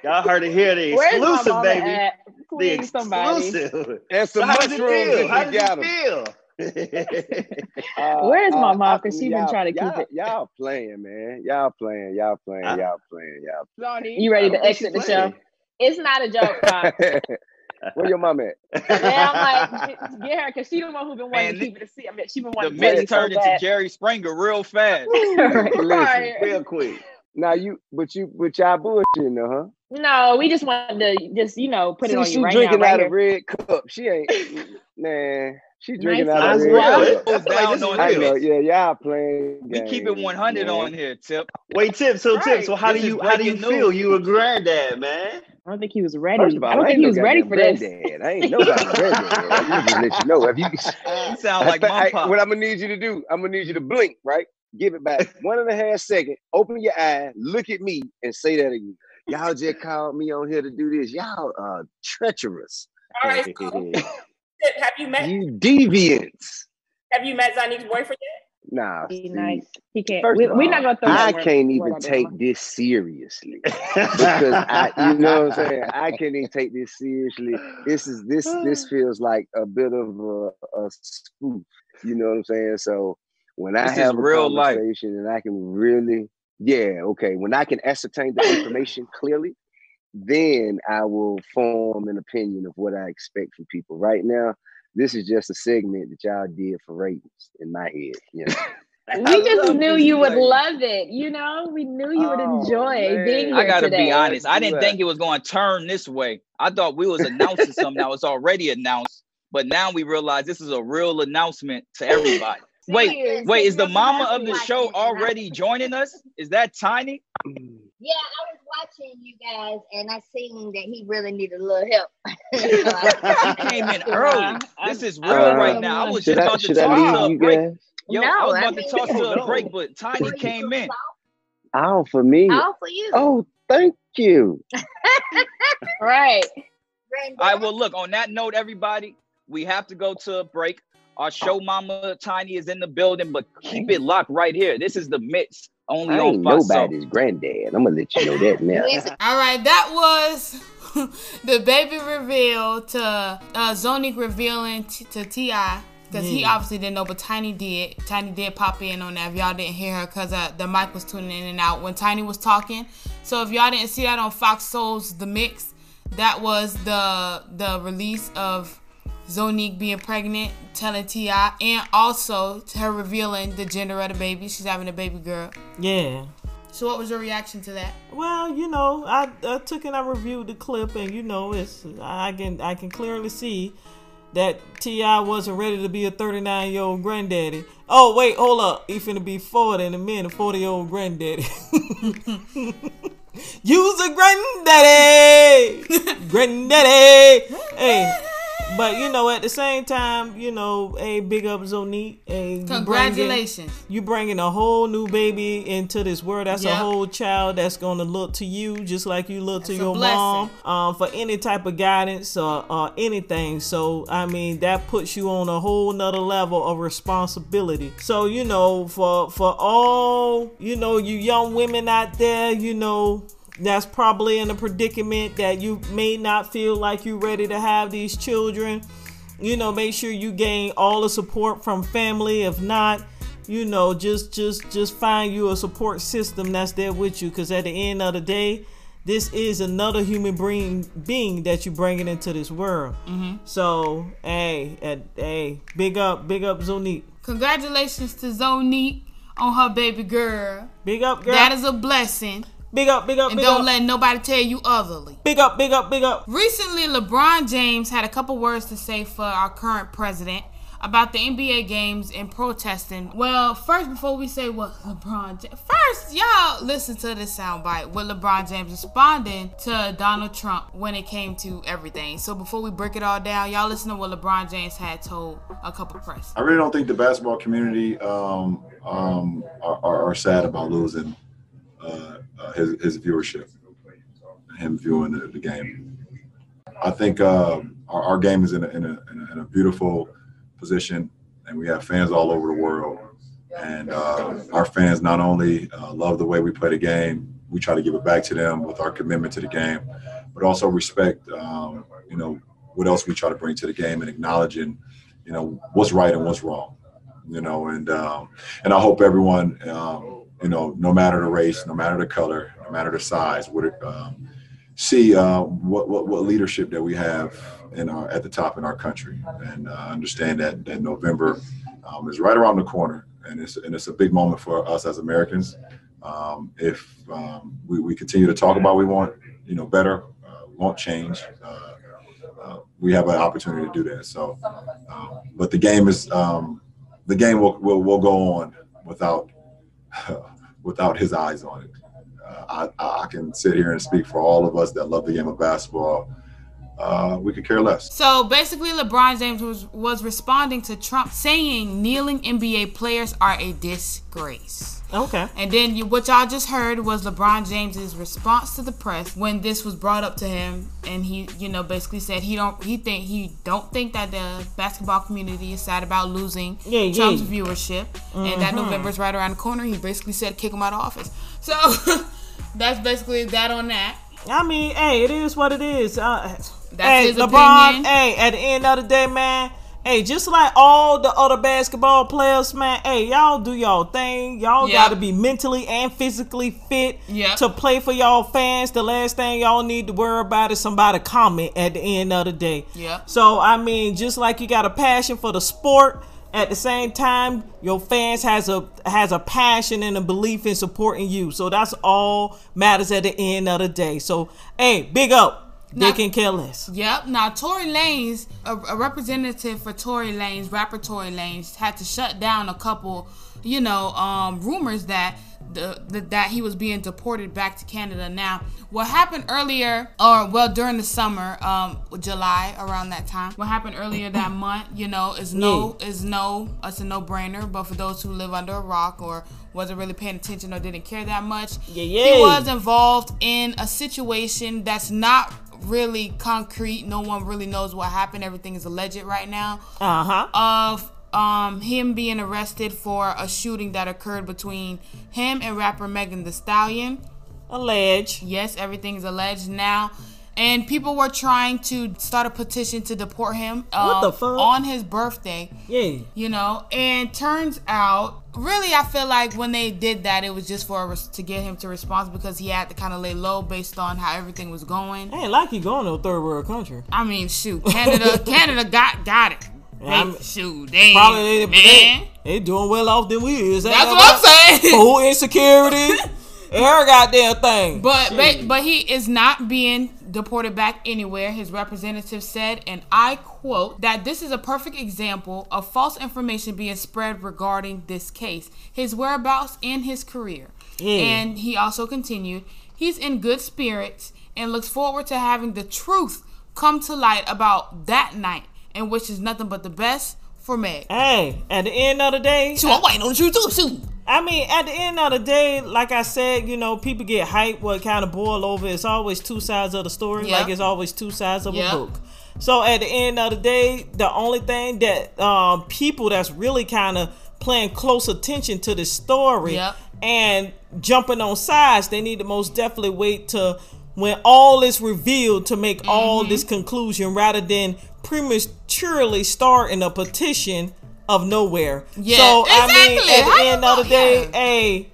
Y'all heard it here. The Where's exclusive, baby. at? The Please, somebody. exclusive. And So some how does it mushrooms feel? if How you does got it 'em. feel? Uh, Where's my uh, mom? 'Cause she been trying to keep y'all- it. Y'all playing, man. Y'all playing. Y'all playing. I- Y'all playing. Y'all. Playing. You ready to don't think she exit the show? It's not a joke, Pop. Where your mom at? Yeah, I'm like, get, get her because she the one who been wanting Man, to keep it a secret. I mean, she been The wanting to tell you Mets so turned into bad. Jerry Springer real fast. right. Real quick. Now you, but you, but y'all bullshitting though, huh? No, we just wanted to just you know put it on she you right drinking now, right out here. of red cup. She ain't, man. She drinking Nice out of red well. cup. I feel like this is Down on I know, yeah, y'all playing. We keep it 100 on here, Tip. Wait, Tip. So Tip. So how This do you how do you breaking feel? news. You a granddad, man. I don't think he was ready. First of all, I don't think ain't he no was ready for this. granddad. I ain't nobody granddad. I just let you know. If you, You sound like I- I- pop. what I'm gonna need you to do, I'm gonna need you to blink, right? Give it back one and a half second. Open your eye, look at me, and say that again. Y'all just called me on here to do this. Y'all are treacherous. All right. so, have you met you deviants. Have you met Zonique's boyfriend yet? Nah, Be see, nice. He can't. First We, of we're not gonna throw I can't word even out take Mama. this seriously because I, you know what I'm saying. I can't even take this seriously. This is this this feels like a bit of a, a spoof. You know what I'm saying? So when I This is have a real life. and I can really, yeah, okay, when I can ascertain the information clearly, then I will form an opinion of what I expect from people. Right now, this is just a segment that y'all did for ratings in my head. You know. We just knew you would place. love it. You know, we knew you would Oh, enjoy man. being here I gotta today. be honest. I didn't think it was going to turn this way. I thought we was announcing something that was already announced, but now we realize this is a real announcement to everybody. Wait, wait, is the mama of the show already joining us? Is that Tiny? Yeah, I was watching you guys and I seen that he really needed a little help. So I- came in early. This is real Uh, right now. I was just I about to should I toss to a you break. Yo, No, I was I about mean- to toss to a break, but Tiny came in. soft. All for me. All for you. Oh, thank you. Right. Granddad. All right, well, look, on that note, everybody, we have to go to a break. Our show mama Tiny is in the building, but keep it locked right here. This is the Mix only I on ain't Fox. nobody's granddad. I'm gonna let you know that now. All right, that was the baby reveal to uh, Zonique revealing t- to Ti because he obviously didn't know, but Tiny did. Tiny did pop in on that. If y'all didn't hear her, because uh, the mic was tuning in and out when Tiny was talking. So if y'all didn't see that on Fox Soul's The Mix, that was the the release of Zonique being pregnant, telling Ti, and also to her revealing the gender of the baby. She's having a baby girl. Yeah. So what was your reaction to that? Well, you know, I, I took and I reviewed the clip, and you know, it's I can I can clearly see that Ti wasn't ready to be a 39 year old granddaddy. Oh wait, hold up, he finna be 40 in a minute, 40 year old granddaddy. Use a granddaddy, granddaddy. Hey, but you know, at the same time, you know, hey, big up Zonique. Hey, you bringing- Congratulations. you bringing a whole new baby into this world. That's a whole child that's gonna look to you just like you look to That's a your blessing. mom um, for any type of guidance or, or anything. So I mean that puts you on a whole nother level of responsibility. So you know for for all you know you young women out there, you know that's probably in a predicament that you may not feel like you're ready to have these children. You know make sure you gain all the support from family. If not you know just just just find you a support system that's there with you. Because at the end of the day this is another human being being that you're bringing into this world. Mm-hmm. So hey at, hey big up big up zonique. Congratulations to Zonique on her baby girl. big up girl. That is a blessing. Big up big up And big don't up let nobody tell you otherly. big up big up big up Recently, LeBron James had a couple words to say for our current president about the NBA games and protesting. Well, first, before we say what LeBron James, first, y'all listen to this soundbite with LeBron James responding to Donald Trump when it came to everything. So before we break it all down, y'all listen to what LeBron James had told a couple press. I really don't think the basketball community um, um, are, are, are sad about losing uh, uh, his, his viewership, him viewing the, the game. I think um, our, our game is in a, in, a, in, a, beautiful position, and we have fans all over the world. And uh, our fans not only uh, love the way we play the game, we try to give it back to them with our commitment to the game, but also respect, um, you know, what else we try to bring to the game and acknowledging, you know, what's right and what's wrong, you know, and um, and I hope everyone, um, you know, no matter the race, no matter the color, no matter the size, what um, see uh, what, what what leadership that we have in our at the top in our country, and uh, understand that that November um, is right around the corner, and it's and it's a big moment for us as Americans. Um, if um, we, we continue to talk about we want you know better, uh, want change. Uh, uh, we have an opportunity to do that. So, um, but the game is um, the game will, will will go on without without his eyes on it. Uh, I, I can sit here and speak for all of us that love the game of basketball. Uh, we could care less. So basically, LeBron James was, was responding to Trump saying kneeling NBA players are a disgrace. Okay. And then you, what y'all just heard was LeBron James's response to the press when this was brought up to him, and he, you know, basically said he don't he think he don't think that the basketball community is sad about losing Yeah, yeah. Trump's viewership, and that Mhm. November's right around the corner. He basically said kick him out of office. So that's basically that on that. I mean, hey, it is what it is. Uh, That's hey, LeBron. opinion. Hey, at the end of the day, man. Hey, just like all the other basketball players, man. Hey, y'all do y'all thing. Y'all Yep. got to be mentally and physically fit Yep. to play for y'all fans. The last thing y'all need to worry about is somebody comment at the end of the day. Yep. So I mean, just like you got a passion for the sport, at the same time, your fans has a has a passion and a belief in supporting you. So that's all matters at the end of the day. So hey, big up. They can care less. Yep. Now Tory Lanez, a, a representative for Tory Lanez, rapper Tory Lanez, had to shut down a couple, you know, um, rumors that the, the that he was being deported back to Canada. Now, what happened earlier, or well during the summer, um, July around that time, what happened earlier that month, you know, is no is no it's a no brainer. But for those who live under a rock or wasn't really paying attention or didn't care that much, Yeah, yeah. he was involved in a situation that's not really concrete. No one really knows what happened. Everything is alleged right now. Uh huh. Of um him being arrested for a shooting that occurred between him and rapper Megan Thee Stallion. Alleged. Yes, everything is alleged now. And people were trying to start a petition to deport him What the um, fuck? on his birthday. Yeah. You know, and turns out, really, I feel like when they did that, it was just for a res- to get him to respond because he had to kind of lay low based on how everything was going. Ain't like he going to a third world country. I mean, shoot, Canada, Canada got got it. They, I'm- shoot, they Probably they, man. they, they doing well off than we is. Ain't That's what I'm saying. Food insecurity. her goddamn thing. But, but but he is not being deported back anywhere. His representative said, and I quote, that this is a perfect example of false information being spread regarding this case, his whereabouts, and his career. Yeah. And he also continued, he's in good spirits and looks forward to having the truth come to light about that night, and wishes nothing but the best for Meg. Hey, at the end of the day, So I'm waiting on you too, shoot. I mean, at the end of the day, like I said, you know, people get hyped. What kind of boil over? It's always two sides of the story. Yep. Like it's always two sides of Yep. a book. So at the end of the day, the only thing that um, people that's really kind of paying close attention to the story Yep. and jumping on sides, they need to most definitely wait to when all is revealed to make Mm-hmm. all this conclusion rather than prematurely starting a petition of nowhere. Yeah, so I mean, at the How end of the day, yeah. hey,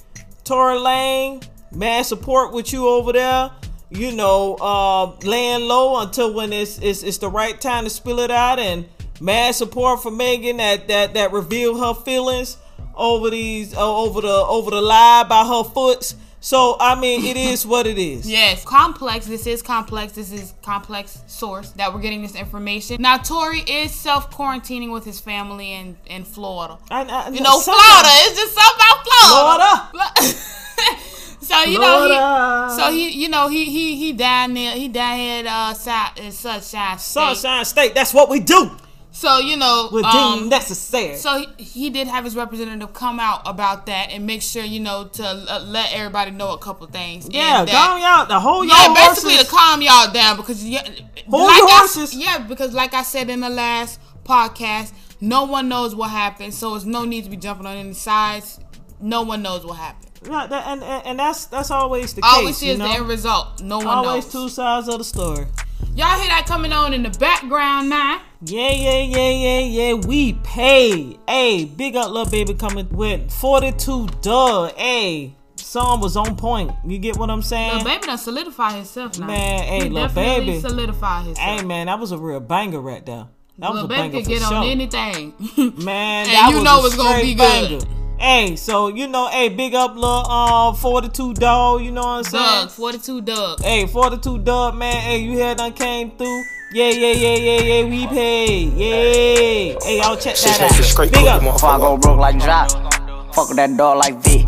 Lane, mad support with you over there. You know, uh, laying low until when it's, it's it's the right time to spill it out, and mad support for Megan that that that revealed her feelings over these uh, over the over the lie by her foots. So I mean, it is what it is. Yes, complex. This is complex. This is complex source that we're getting this information. Now, Tory is self quarantining with his family in in Florida. I, I, You know, Florida. It's just something about Florida. Florida. so you know he, so he, you know he he he down there. He down here at uh, South, in Sunshine State. Sunshine State. That's what we do. So you know, When um, deemed necessary. So he, he did have his representative come out about that and make sure you know to uh, let everybody know a couple things. Yeah, that- calm y'all. The whole yeah, y'all basically horses. to calm y'all down because yeah, Hold like your I- horses. yeah, because like I said in the last podcast, no one knows what happened, so it's no need to be jumping on any sides. No one knows what happened. Yeah, that, and, and and that's that's always the Always case. you is know? the end result. No one Always knows. two sides of the story. Y'all hear that coming on in the background now? Yeah, yeah, yeah, yeah, yeah. We paid. Hey, big up, Lil Baby, coming with 42 Dugg. Hey, song was on point. You get what I'm saying? Lil Baby done solidify himself now. Man, hey, he Lil Baby. solidify himself. Hey man, that was a real banger right there. That was a Baby banger could get sure. on anything. Man, And that you was know a it's gonna be straight good. banger. Hey, so you know, hey, big up, little uh, 42 dog. You know what I'm saying? Dugg, 42 Dugg. Hey, 42 Dugg, man. Hey, you had done came through. Yeah, yeah, yeah, yeah, yeah. We paid. Yeah. Hey, y'all check that out. Big up. Before I go broke like Jock, fuck that dog like V.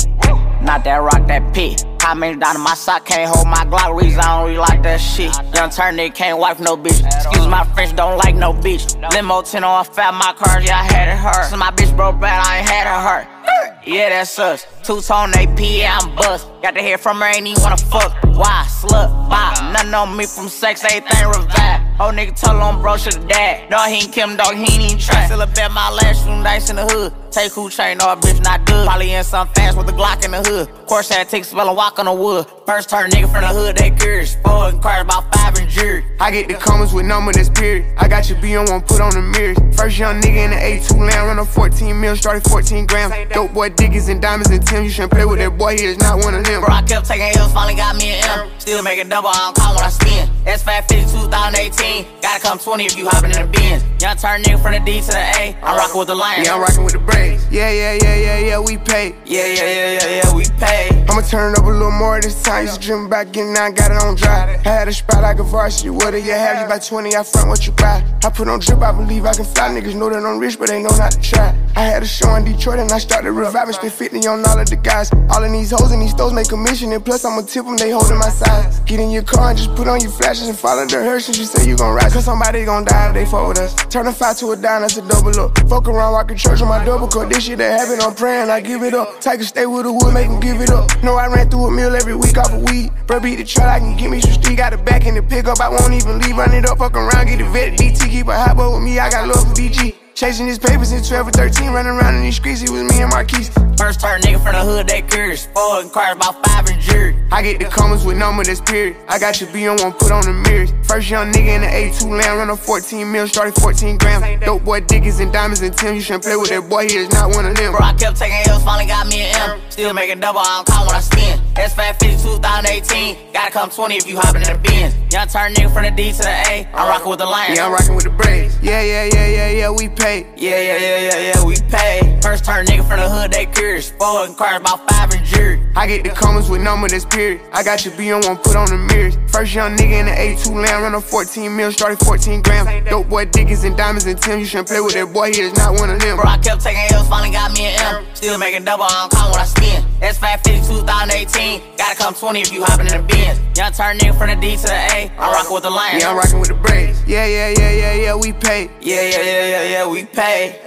Not that rock, that pit. How many down in my sock can't hold my Glock? Reason I don't really like that shit. Young turn nigga can't wife no bitch. Excuse my French, don't like no bitch. Limo 10 on a fat, my cars, yeah, I had it hurt. So my bitch broke bad, I ain't had her hurt. Yeah, that's us. Two tone AP, yeah, I'm bust. Got to hear from her, ain't even wanna fuck. Why? Slut, bop. Nothing on me from sex, everything revive. Old nigga told him bro should've died. No, he ain't Kim, dog, he ain't even try. Still a bet my last room dice in the hood. Take who chain, a bitch not good. Probably in some fast with a Glock in the hood. Course, that to take a spell and walk on the wood. First turn nigga from the hood, they curious. Four inquired about five and jury. I get the comments with number that's period. I got your B on one, put on the mirrors. First young nigga in the A2 land, run a 14 mil, started 14 grams. Dope boy diggies and diamonds and Tim. You shouldn't play with that boy, he is not one of them. Bro, I kept taking L's, finally got me an M. Still making double, I don't call when I spin. S550 2018. Gotta come 20 if you hopping in the Benz. Young turn nigga from the D to the A. I'm rocking with the Lions. Yeah, I'm rocking with the braids. Yeah, yeah, yeah, yeah, yeah, we pay. Yeah, yeah, yeah, yeah, yeah, we pay. I'ma turn it up a little more this time. Used to dream about getting out, got it on dry. I had a spot like a varsity. What do you have? You by 20, I front what you buy. I put on drip, I believe I can fly. Niggas know that I'm rich, but they know not to try. I had a show in Detroit and I started reviving. Spent 50 on all of the guys. All of these hoes and these stores make commission. And plus, I'ma tip them, they holding my size. Get in your car and just put on your flashes and follow the hearse. And you say you gon' ride. Cause somebody gon' die if they fuck with us. Turn a five to a dime, that's a double up. Fuck around, walking church on my double cup. This shit that happen, I'm praying, I give it up. A stay with the wood, make 'em give it up. No, I ran through a meal every week off of weed. Bro, beat the truck, I can give me some street. Got a back in the pickup, I won't even leave. Run it up, fuck around, get a vet. DT, keep a hot boy with me, I got love for BG. Chasing his papers since 12 or 13, running around in these streets, it was me and Marquise. First turn nigga from the hood, they curious. Four inquired about five and jury. I get the comments with number that's period. I got your B on one, put on the mirrors. First young nigga in the A2 land, run a 14 mil, started 14 grams. Dope boy diggies and diamonds and Tim. You shouldn't play with that boy, he is not one of them. Bro, I kept taking L's, finally got me an M. Still making double, I don't call when I spin. S550 2018. Gotta come 20 if you hopping in the Benz. Young turn nigga from the D to the A. I'm rocking with the Lions. Yeah, I'm rocking with the braids. Yeah, yeah, yeah, yeah, yeah, we pay. Yeah, yeah, yeah, yeah, yeah, we pay. First turn nigga from the hood, they curious. Four inquired about five and jury. I get the comments with number that's period. I got your B on one, put on the mirrors. First young nigga in the A2 land, run a 14 mil, started 14 grams. Dope boy diggies and diamonds and Tim. You shouldn't play with that boy, he is not one of them. Bro, I kept taking L's, finally got me an M. Still making double, I don't call when I spin. S550 2018. Gotta come 20 if you hopping in the Benz. Young turn nigga from the D to the A. I'm rocking with the Lions. Yeah, I'm rocking with the braids. Yeah, yeah, yeah, yeah, yeah, we pay. Yeah, yeah, yeah, yeah, yeah, we pay.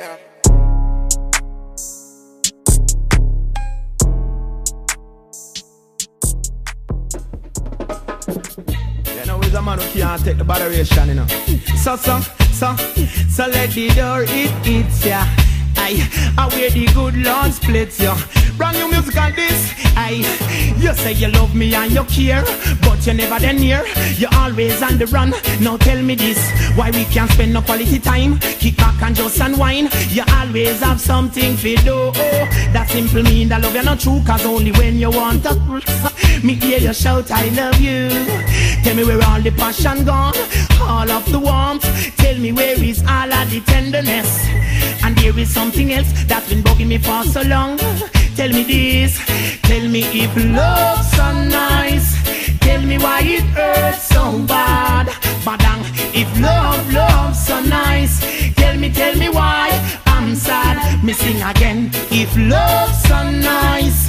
You know, it's a man who can't take the botheration, you know. So, so, so, so let the door it eats ya. Aye, I wear the good Lord splits ya. Brand new music on this. Aye, you say you love me and you care, but you're never then near. You're always on the run. Now tell me this, why we can't spend no quality time? Kick back and just unwind. You always have something to do. That simple mean that love you not true, cause only when you want to. Me hear you shout, I love you. Tell me where all the passion gone, all of the warmth. Tell me where is all of the tenderness. And there is something else that's been bugging me for so long. Tell me this, tell me if love's so nice. Tell me why it hurts so bad. Badang, if love, love's so nice. Tell me, tell me why I'm sad. Missing again. If love's so nice,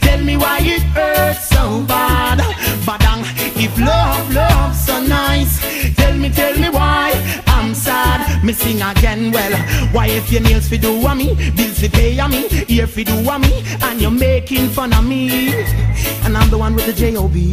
tell me why it hurts so bad. Badang, if love, love's Missing again. Well, why if your nails fi do a me, bills fi pay a me, ear fi do a me, and you're making fun of me, and I'm the one with the J O B.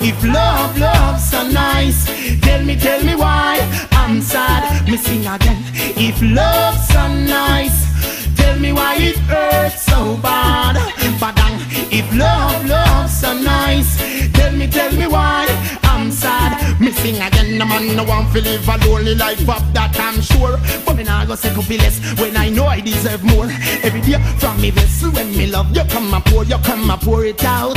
if love, love's so nice, tell me, tell me why I'm sad. Me sing again. If love's so nice, tell me why it hurts so bad. Badang, if love, love's so nice, tell me, tell me why I'm sad. Me sing again, the man no want to live a lonely life of that I'm sure. But me nah go be less when I know I deserve more. Every day from me vessel when me love you come and pour, oh, you come and pour it out.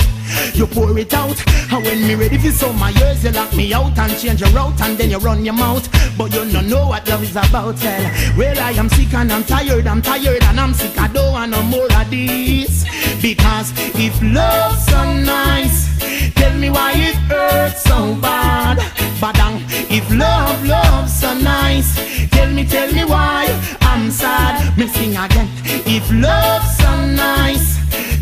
You pour it out, and when me ready for some my years, you lock me out and change your route, and then you run your mouth. But you don't know what love is about, well. Well, I am sick and I'm tired, I'm tired and I'm sick. I don't want no more of this. Because if love's so nice, tell me why it hurts so bad. Badang, if love, love's so nice, tell me, tell me why I'm sad. Me sing again. If love's so nice,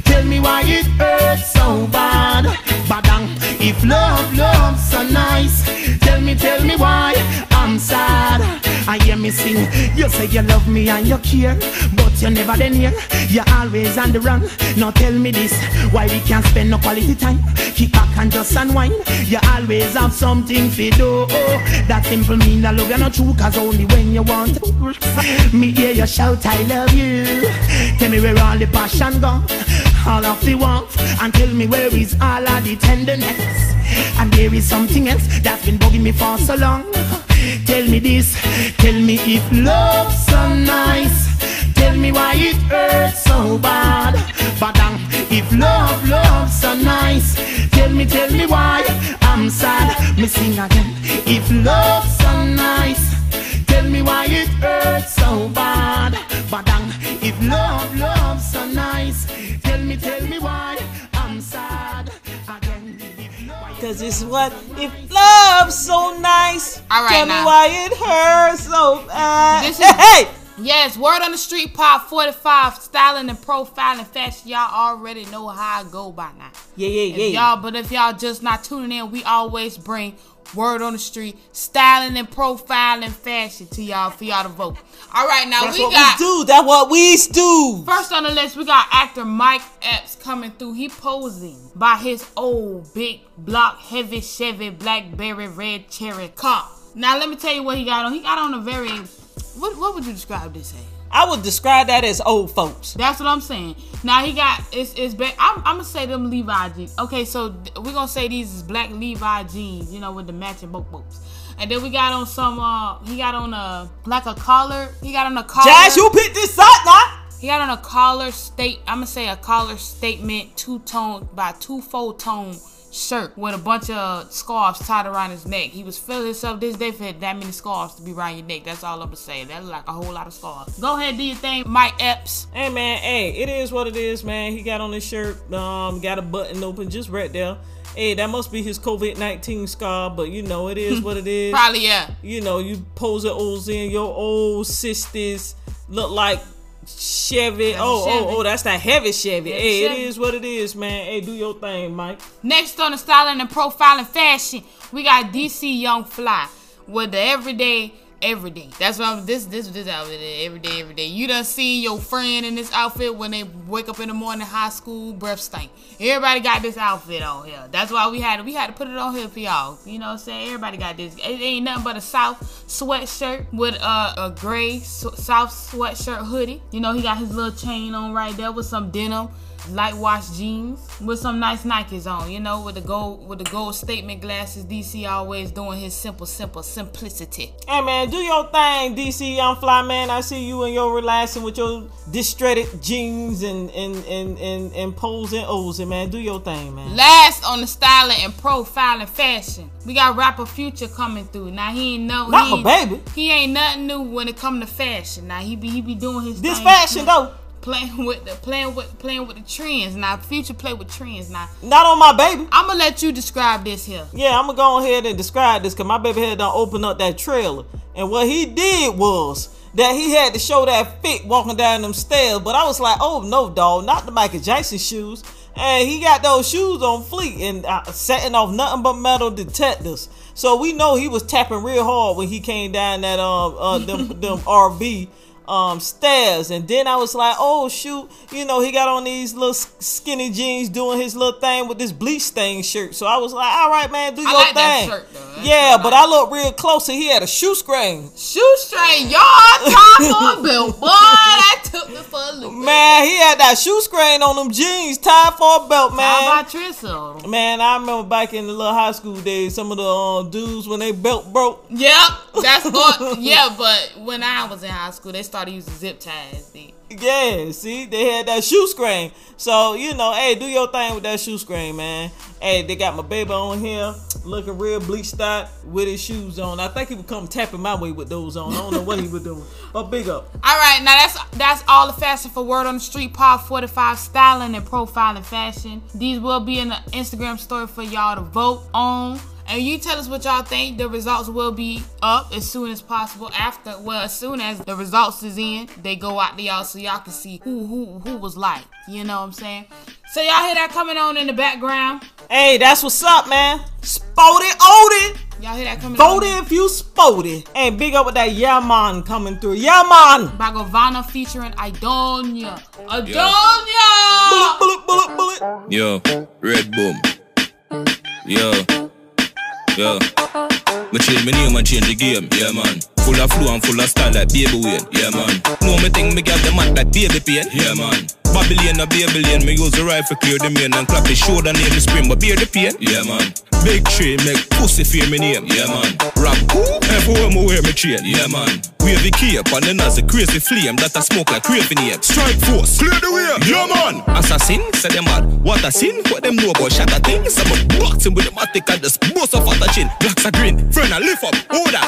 tell me why it hurts so bad. Badang, if love, love's so nice, tell me, tell me why I'm sad. I hear me sing, you say you love me and you care, but you're never then here. You're always on the run. Now tell me this, why we can't spend no quality time? Kick back and just unwind. You always have something to do. That simple mean that love you not true, cause only when you want. Me hear you shout, I love you. Tell me where all the passion gone, all of the warmth, and tell me where is all of the tenderness. And there is something else that's been bugging me for so long. Tell me this, tell me if love's so nice. Tell me why it hurts so bad. Badang, um, if love, love's so nice. Tell me, tell me why I'm sad. Me sing again. If love's so nice. Tell me why it hurts so bad. Badang, um, if love, love's so nice. Tell me, tell me why I'm sad. Again, if love- Cause it's what if love's so nice. All right, Tell me why it hurts so bad. This is hey, Yes, word on the street pop 45 styling and profiling fashion. Y'all already know how I go by now. yeah, yeah, If yeah. y'all, but if y'all just not tuning in, we always bring word on the street, styling and profiling fashion to y'all for y'all to vote. All right, now That's we what got we do. That's what we do. first on the list. We got actor Mike Epps coming through. He posing by his old big block heavy Chevy Blackberry red cherry car. Now let me tell you what he got on. He got on a very what what would you describe this as? I would describe that as old folks. That's what I'm saying. Now he got it's it's ba- I'm, I'm gonna say them Levi jeans. Okay, so we're gonna say these is black Levi jeans, you know, with the matching boat boats. And then we got on some uh he got on a like a collar. He got on a collar. Josh, you picked this up now. He got on a collar state. I'm gonna say a collar statement two tone by two full tone shirt with a bunch of scarves tied around his neck. He was feeling himself this day for that many scarves to be around your neck. That's all I'm gonna say. That's like a whole lot of scarves. Go ahead, do your thing, Mike Epps. Hey man, hey, it is what it is, man. He got on his shirt, um, got a button open just right there. Hey, that must be his COVID nineteen scar, but you know it is what it is. Probably yeah. You know, you pose it old in your old sisters look like Chevy. Oh, oh, Chevy. oh, oh, that's that heavy Chevy. Hey, Chevy. it is what it is, man. Hey, do your thing, Mike. Next on the styling and profiling fashion, we got DC Young Fly with the everyday, everyday. That's what I'm, this this this outfit every day, every day. You done seen your friend in this outfit when they wake up in the morning, high school, breath stink. Everybody got this outfit on here. That's why we had we had to put it on here for y'all. You know what I'm saying? Everybody got this. It ain't nothing but a South sweatshirt with a, a gray South sweatshirt hoodie. You know he got his little chain on right there with some denim light wash jeans with some nice Nikes on, you know, with the gold with the gold statement glasses. DC always doing his simple, simple simplicity. Hey man, do your thing, DC Young Fly man. I see you and your relaxing with your distressed jeans and and and and, and posing O's, man. Do your thing, man. Last on the styling and profiling fashion, we got rapper Future coming through. Now he ain't no Rapper he ain't, baby? He ain't nothing new when it come to fashion. Now he be he be doing his thing. This fashion too. though. Playing with the playing with playing with the trends. Now future play with trends. Now Not on my baby. I'm gonna let you describe this here. Yeah, I'm gonna go ahead and describe this because my baby had done open up that trailer. And what he did was that he had to show that fit walking down them stairs. But I was like, oh no, dog, not the Michael Jackson shoes. And he got those shoes on fleet and uh, setting off nothing but metal detectors. So we know he was tapping real hard when he came down that um uh, them them RV um stairs. And then I was like oh shoot. You know he got on these little skinny jeans doing his little thing with this bleach stain shirt. So I was like all right man do I your like thing. shirt, yeah but I looked real close and he had a shoe screen Shoestring, y'all time for a belt, boy. That took me for a loop. man he had that shoe screen on them jeans time for a belt man How about Trisha? man I remember back in the little high school days some of the um, dudes when they belt broke Yep, that's what. yeah, but when I was in high school, they started using zip ties. Then. Yeah, see, they had that shoe screen. So, you know, hey, do your thing with that shoe screen, man. Hey, they got my baby on here looking real bleached out with his shoes on. I think he would come tapping my way with those on. I don't know what he was doing. But big up. All right, now that's that's all the fashion for Word on the Street Part 45 styling and profiling fashion. These will be in the Instagram story for y'all to vote on. And you tell us what y'all think. The results will be up as soon as possible. After, well, as soon as the results is in, they go out to y'all so y'all can see who who who was like. You know what I'm saying? So y'all hear that coming on in the background? Hey, that's what's up, man. Sporty Odie. Y'all hear that coming Vote on? if you sporty. Hey, big up with that yeah man coming through. Yeah man. By Govana featuring Idonia. Idonia! Yo, Red Boom. Yo, yo. Me change my name and change the game, yeah man. Full of flow and full of style like baby Wayne, yeah man. Know me think me got the mat like baby pain, yeah man. Babylon a Babylon, me use the rifle clear the main and clap the shoulder name the spring, but bear the pain, yeah man. Big tree make pussy fear me name, yeah man. Rap who? Everywhere me wear me chain, yeah man. Wavy cape and then as a crazy flame that a smoke like craving ape. Strike force, clear the way, yeah man. Assassin, say them mad. What a sin? What them know about shatter things? I'm a box him with the matic and just bust off at the chin. Blacks are green, friend I lift up, order.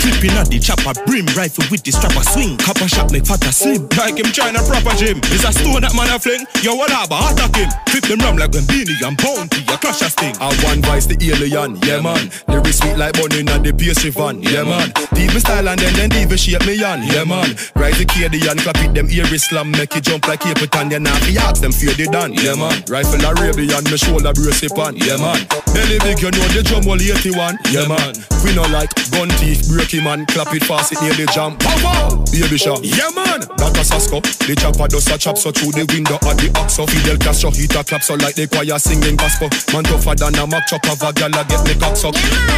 Clipping at the chopper, brim rifle with the strap, strapper swing. Copper shot make fatter slim. Like him trying a proper gym. Is a stone that man a fling? Yo, what up? Attack him. Flip them ram like Beenie and bounty. A clash a sting. I one vice the alien, yeah man. Lyrics sweet like bunny and the pastry van, yeah man. Deep me style and then then deep shape me on, yeah man. Rise the Cadian, clap it them ear slam, make it jump like Capitan, yeah now fi ask them fear they done, yeah man. Rifle Arabian, me shoulder brace it on, yeah man. Belly big, you know the drum all 81, yeah man. We no like gun teeth, break him man, clap it fast, it near the jam, pow pow. Baby shot, yeah man. That a Sasko, the chopper does a chop so through the window of the oxo. Fidel Castro hit a clap so like the choir singing gospel. Man tougher than a mock chop of a gal a get me cocks up.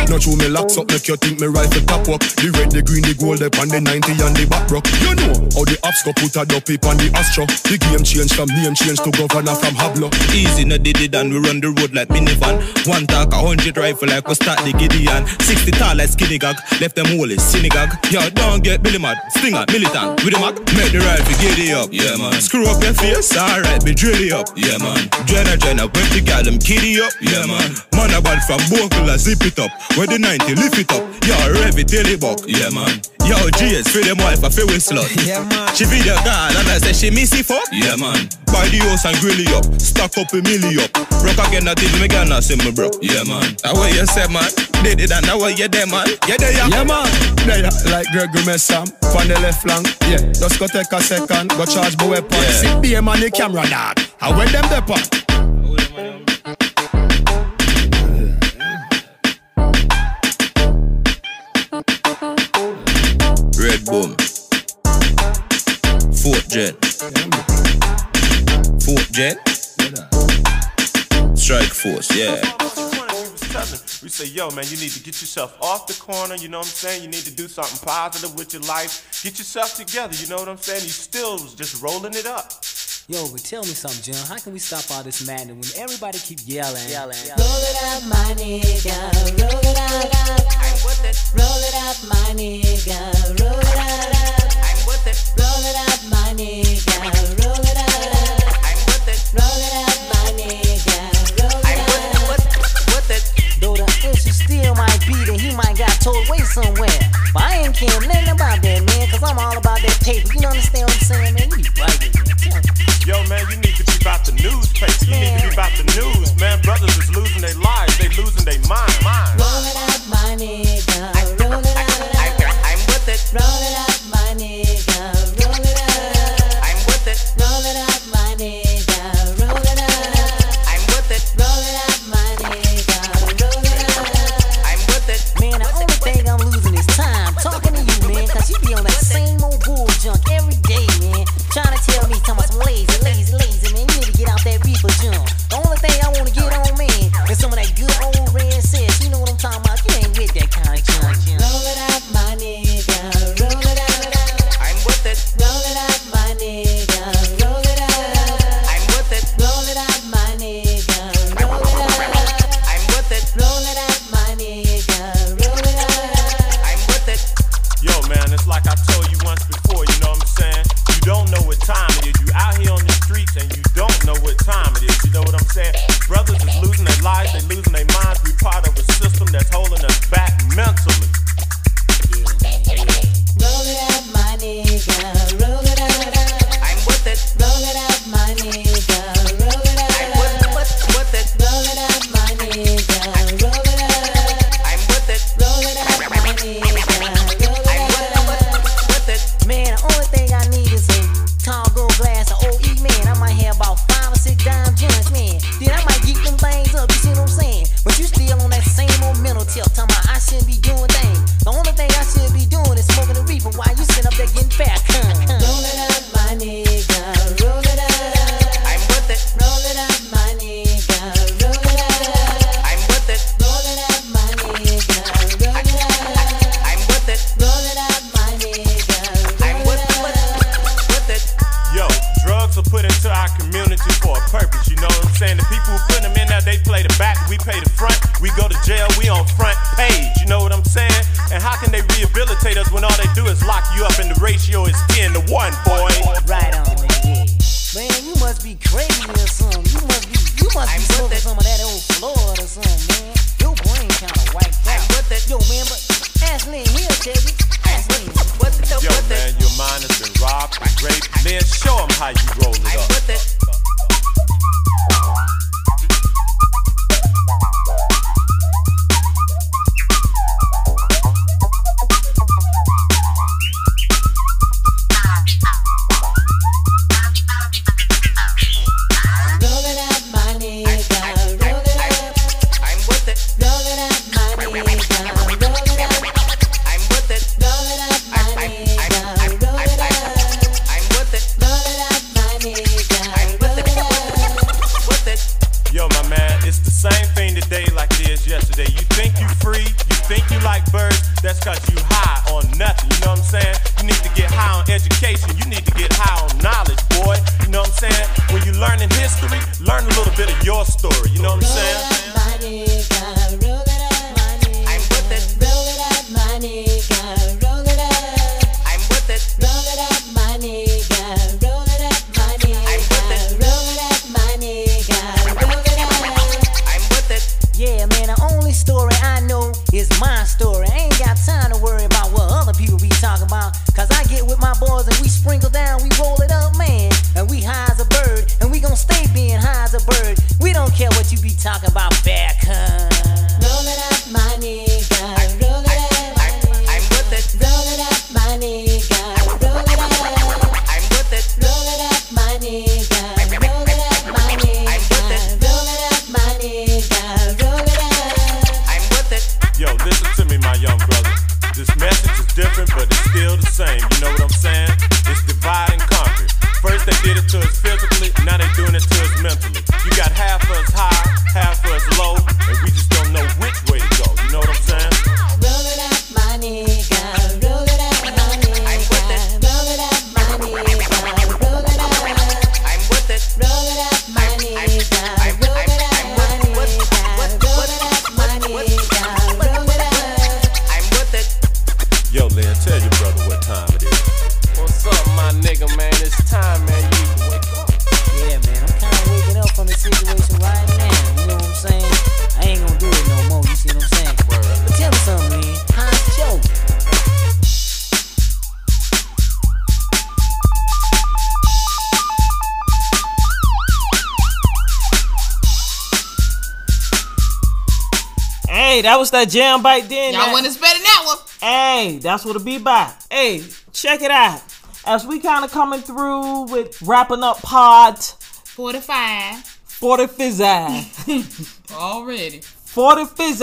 No true me locks up, make you think me rifle top up. The red, the green, the gold, up on the 90 and the back rock. You know how the ops go put a dope on the astro. The game change from name change to governor from Hablo. Easy, no did it and we run the road like minivan. One talk, a hundred rifle like we start the Gideon. Sixty tall like skinny gag, left them holy synagogue. Yo, don't get Billy mad, stinger, militant. Uh-huh. With the mag, make the rifle giddy up. Yeah man, screw up your face, alright, be drill it up. Yeah man, Jenna Jenna, when the gal them kitty up. Yeah man, man a ball from Bogle, zip it up. Where the 90 lift it up. Yo, rev it till it buck. Yeah man. Yo, GS, for them wife, I feel with slut. Yeah, man. She video girl, and I say she missy fuck. Yeah, man. Buy the house and grill it up. Stack up a milli up. Rock again, that till me girl not see me, bro. Yeah, man. That way you say, man. Did it, and that way you there, man. Yeah, there, yeah. Yeah man, there like Gregory Messam on the left flank. Yeah, just go take a second, go charge my weapon. Yeah. See BM on the camera, dog. I went them there, pan. Boom. Fort Jet. Fort Jet. Strike Force, yeah. We say, yo, man, you need to get yourself off the corner, you know what I'm saying? You need to do something positive with your life. Get yourself together, you know what I'm saying? You still was just rolling it up. Yo, but tell me something, Jim. How can we stop all this madness when everybody keep yelling? Yelling. Roll it up, my nigga. Roll it up. Roll it up, my nigga. Roll it up. Roll it up, my nigga. Roll it up. I'm with it. Roll it up, my nigga. and she still might beat it. He might got towed away somewhere. But I ain't care nothing about that, man, cause I'm all about that paper. You understand what I'm saying, man? You be writing, man. Yo, man, you need to be about the newspaper. You need to be about the news, man. Brothers is losing their lives, they losing their mind. mind. Roll it up, my nigga. Roll it up. Roll it up. lazy, lazy, lazy, man. You need to get out that jump. The only thing I wanna get on, man, is some of that good old red sense. You know what I'm? You ain't with that kind of junk. Roll it up, my nigga. Roll it up. I'm it. Roll it up, my nigga. Roll it up. I'm it. Roll it up, my nigga. Roll it up. I'm it. Roll it up, my nigga. Roll it up. I'm it. Yo, man, it's like I. T- talking about. Cause I get with my boys and we sprinkle down, we roll it up, man. And we high as a bird, and we gon' stay being high as a bird. We don't care what you be talking about, bad was that jam bite then. Y'all that- wasn't expecting that one. Hey, that's what it be by. Hey, check it out. As we kind of coming through with wrapping up pod 45. 40 Fizz Already. 40 Fizz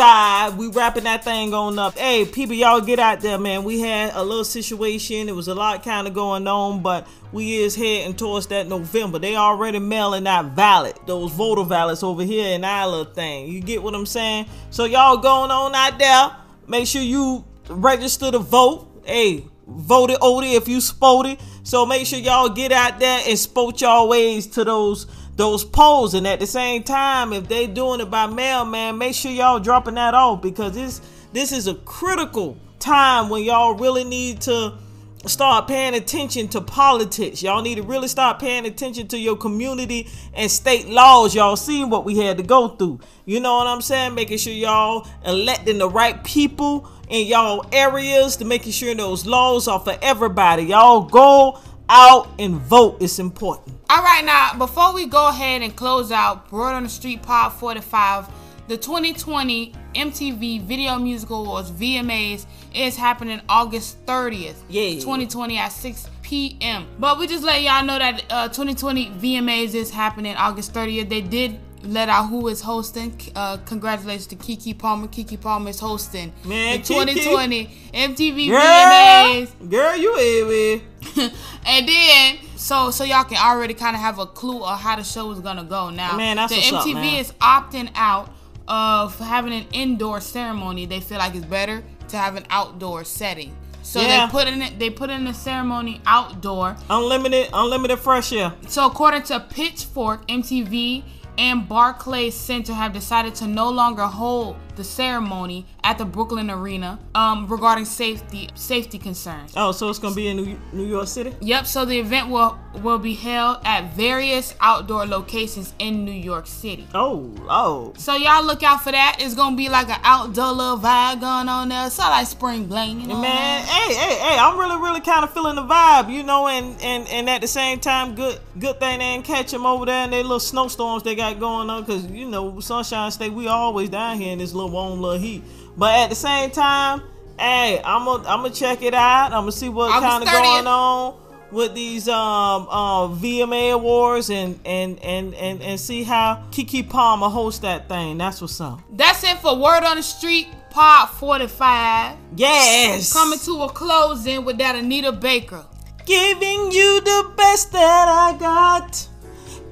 we wrapping that thing on up. Hey, people, y'all get out there, man. We had a little situation. It was a lot kind of going on, but we is heading towards that November. They already mailing out ballot, those voter ballots over here in our little thing. You get what I'm saying? So y'all going on out there. Make sure you register to vote. Hey, voted Odie if you sporty. So make sure y'all get out there and sport y'all ways to those those polls. And at the same time, if they doing it by mail, man, make sure y'all dropping that off because this this is a critical time when y'all really need to start paying attention to politics. Y'all need to really start paying attention to your community and state laws. Y'all seen what we had to go through. You know what I'm saying? Making sure y'all electing the right people in y'all areas to making sure those laws are for everybody. Y'all go out and vote. It's important. All right, now before we go ahead and close out Broad on the Street Pod 45, the 2020 MTV Video Music Awards VMAs is happening August 30th, yeah, 2020 at 6 p.m. But we just let y'all know that uh, 2020 VMAs is happening August 30th. They did let out who is hosting. Uh, congratulations to Keke Palmer. Keke Palmer is hosting Man, the Kiki. 2020 MTV Girl, VMAs. girl, you heavy. and then so so y'all can already kind of have a clue of how the show is gonna go. Now, Man, that's the up, MTV man. is opting out of having an indoor ceremony. They feel like it's better to have an outdoor setting. So Yeah. they put in it. They put in the ceremony outdoor. Unlimited, unlimited fresh air. So according to Pitchfork, MTV and Barclays Center have decided to no longer hold the ceremony at the Brooklyn Arena um, regarding safety safety concerns. Oh, so it's gonna be in New, New York City. Yep. So the event will will be held at various outdoor locations in New York City. Oh, oh. So y'all look out for that. It's gonna be like an outdoor little vibe going on there. It's all like spring bling, you know. Man, hey, hey, hey! I'm really, really kind of feeling the vibe, you know, and and and at the same time, good, good thing they didn't catch them over there in their little snowstorms they got going on, cause you know, Sunshine State, we always down here in this little warm little heat. But at the same time, hey, I'm gonna, I'm gonna check it out. I'm gonna see what kind of going on with these um um VMA awards and and and and and see how Keke Palmer hosts that thing. That's what's up. That's it for Word on the Street Part 45. Yes. Coming to a closing with that Anita Baker. Giving you the best that I got,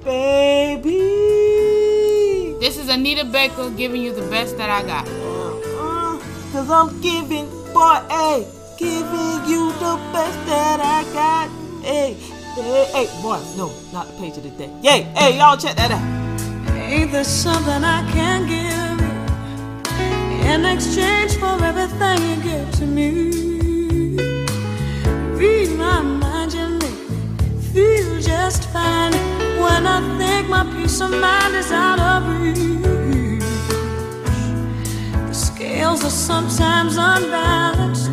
baby. This is Anita Baker giving you the best that I got. Uh, Cause I'm giving, boy, hey, giving you the best that I got. Hey, hey, hey, boy, no, not the page of the day. Yay, hey, y'all check that out. Ain't there something I can give you in exchange for everything you give to me? Read my mind, me feel just fine when I think my peace of mind is out of reach. The scales are sometimes unbalanced,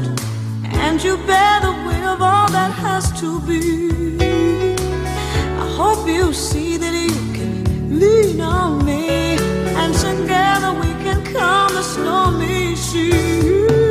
and you bear the weight of all that has to be. I hope you see that you can lean on me, and together we can calm the stormy seas.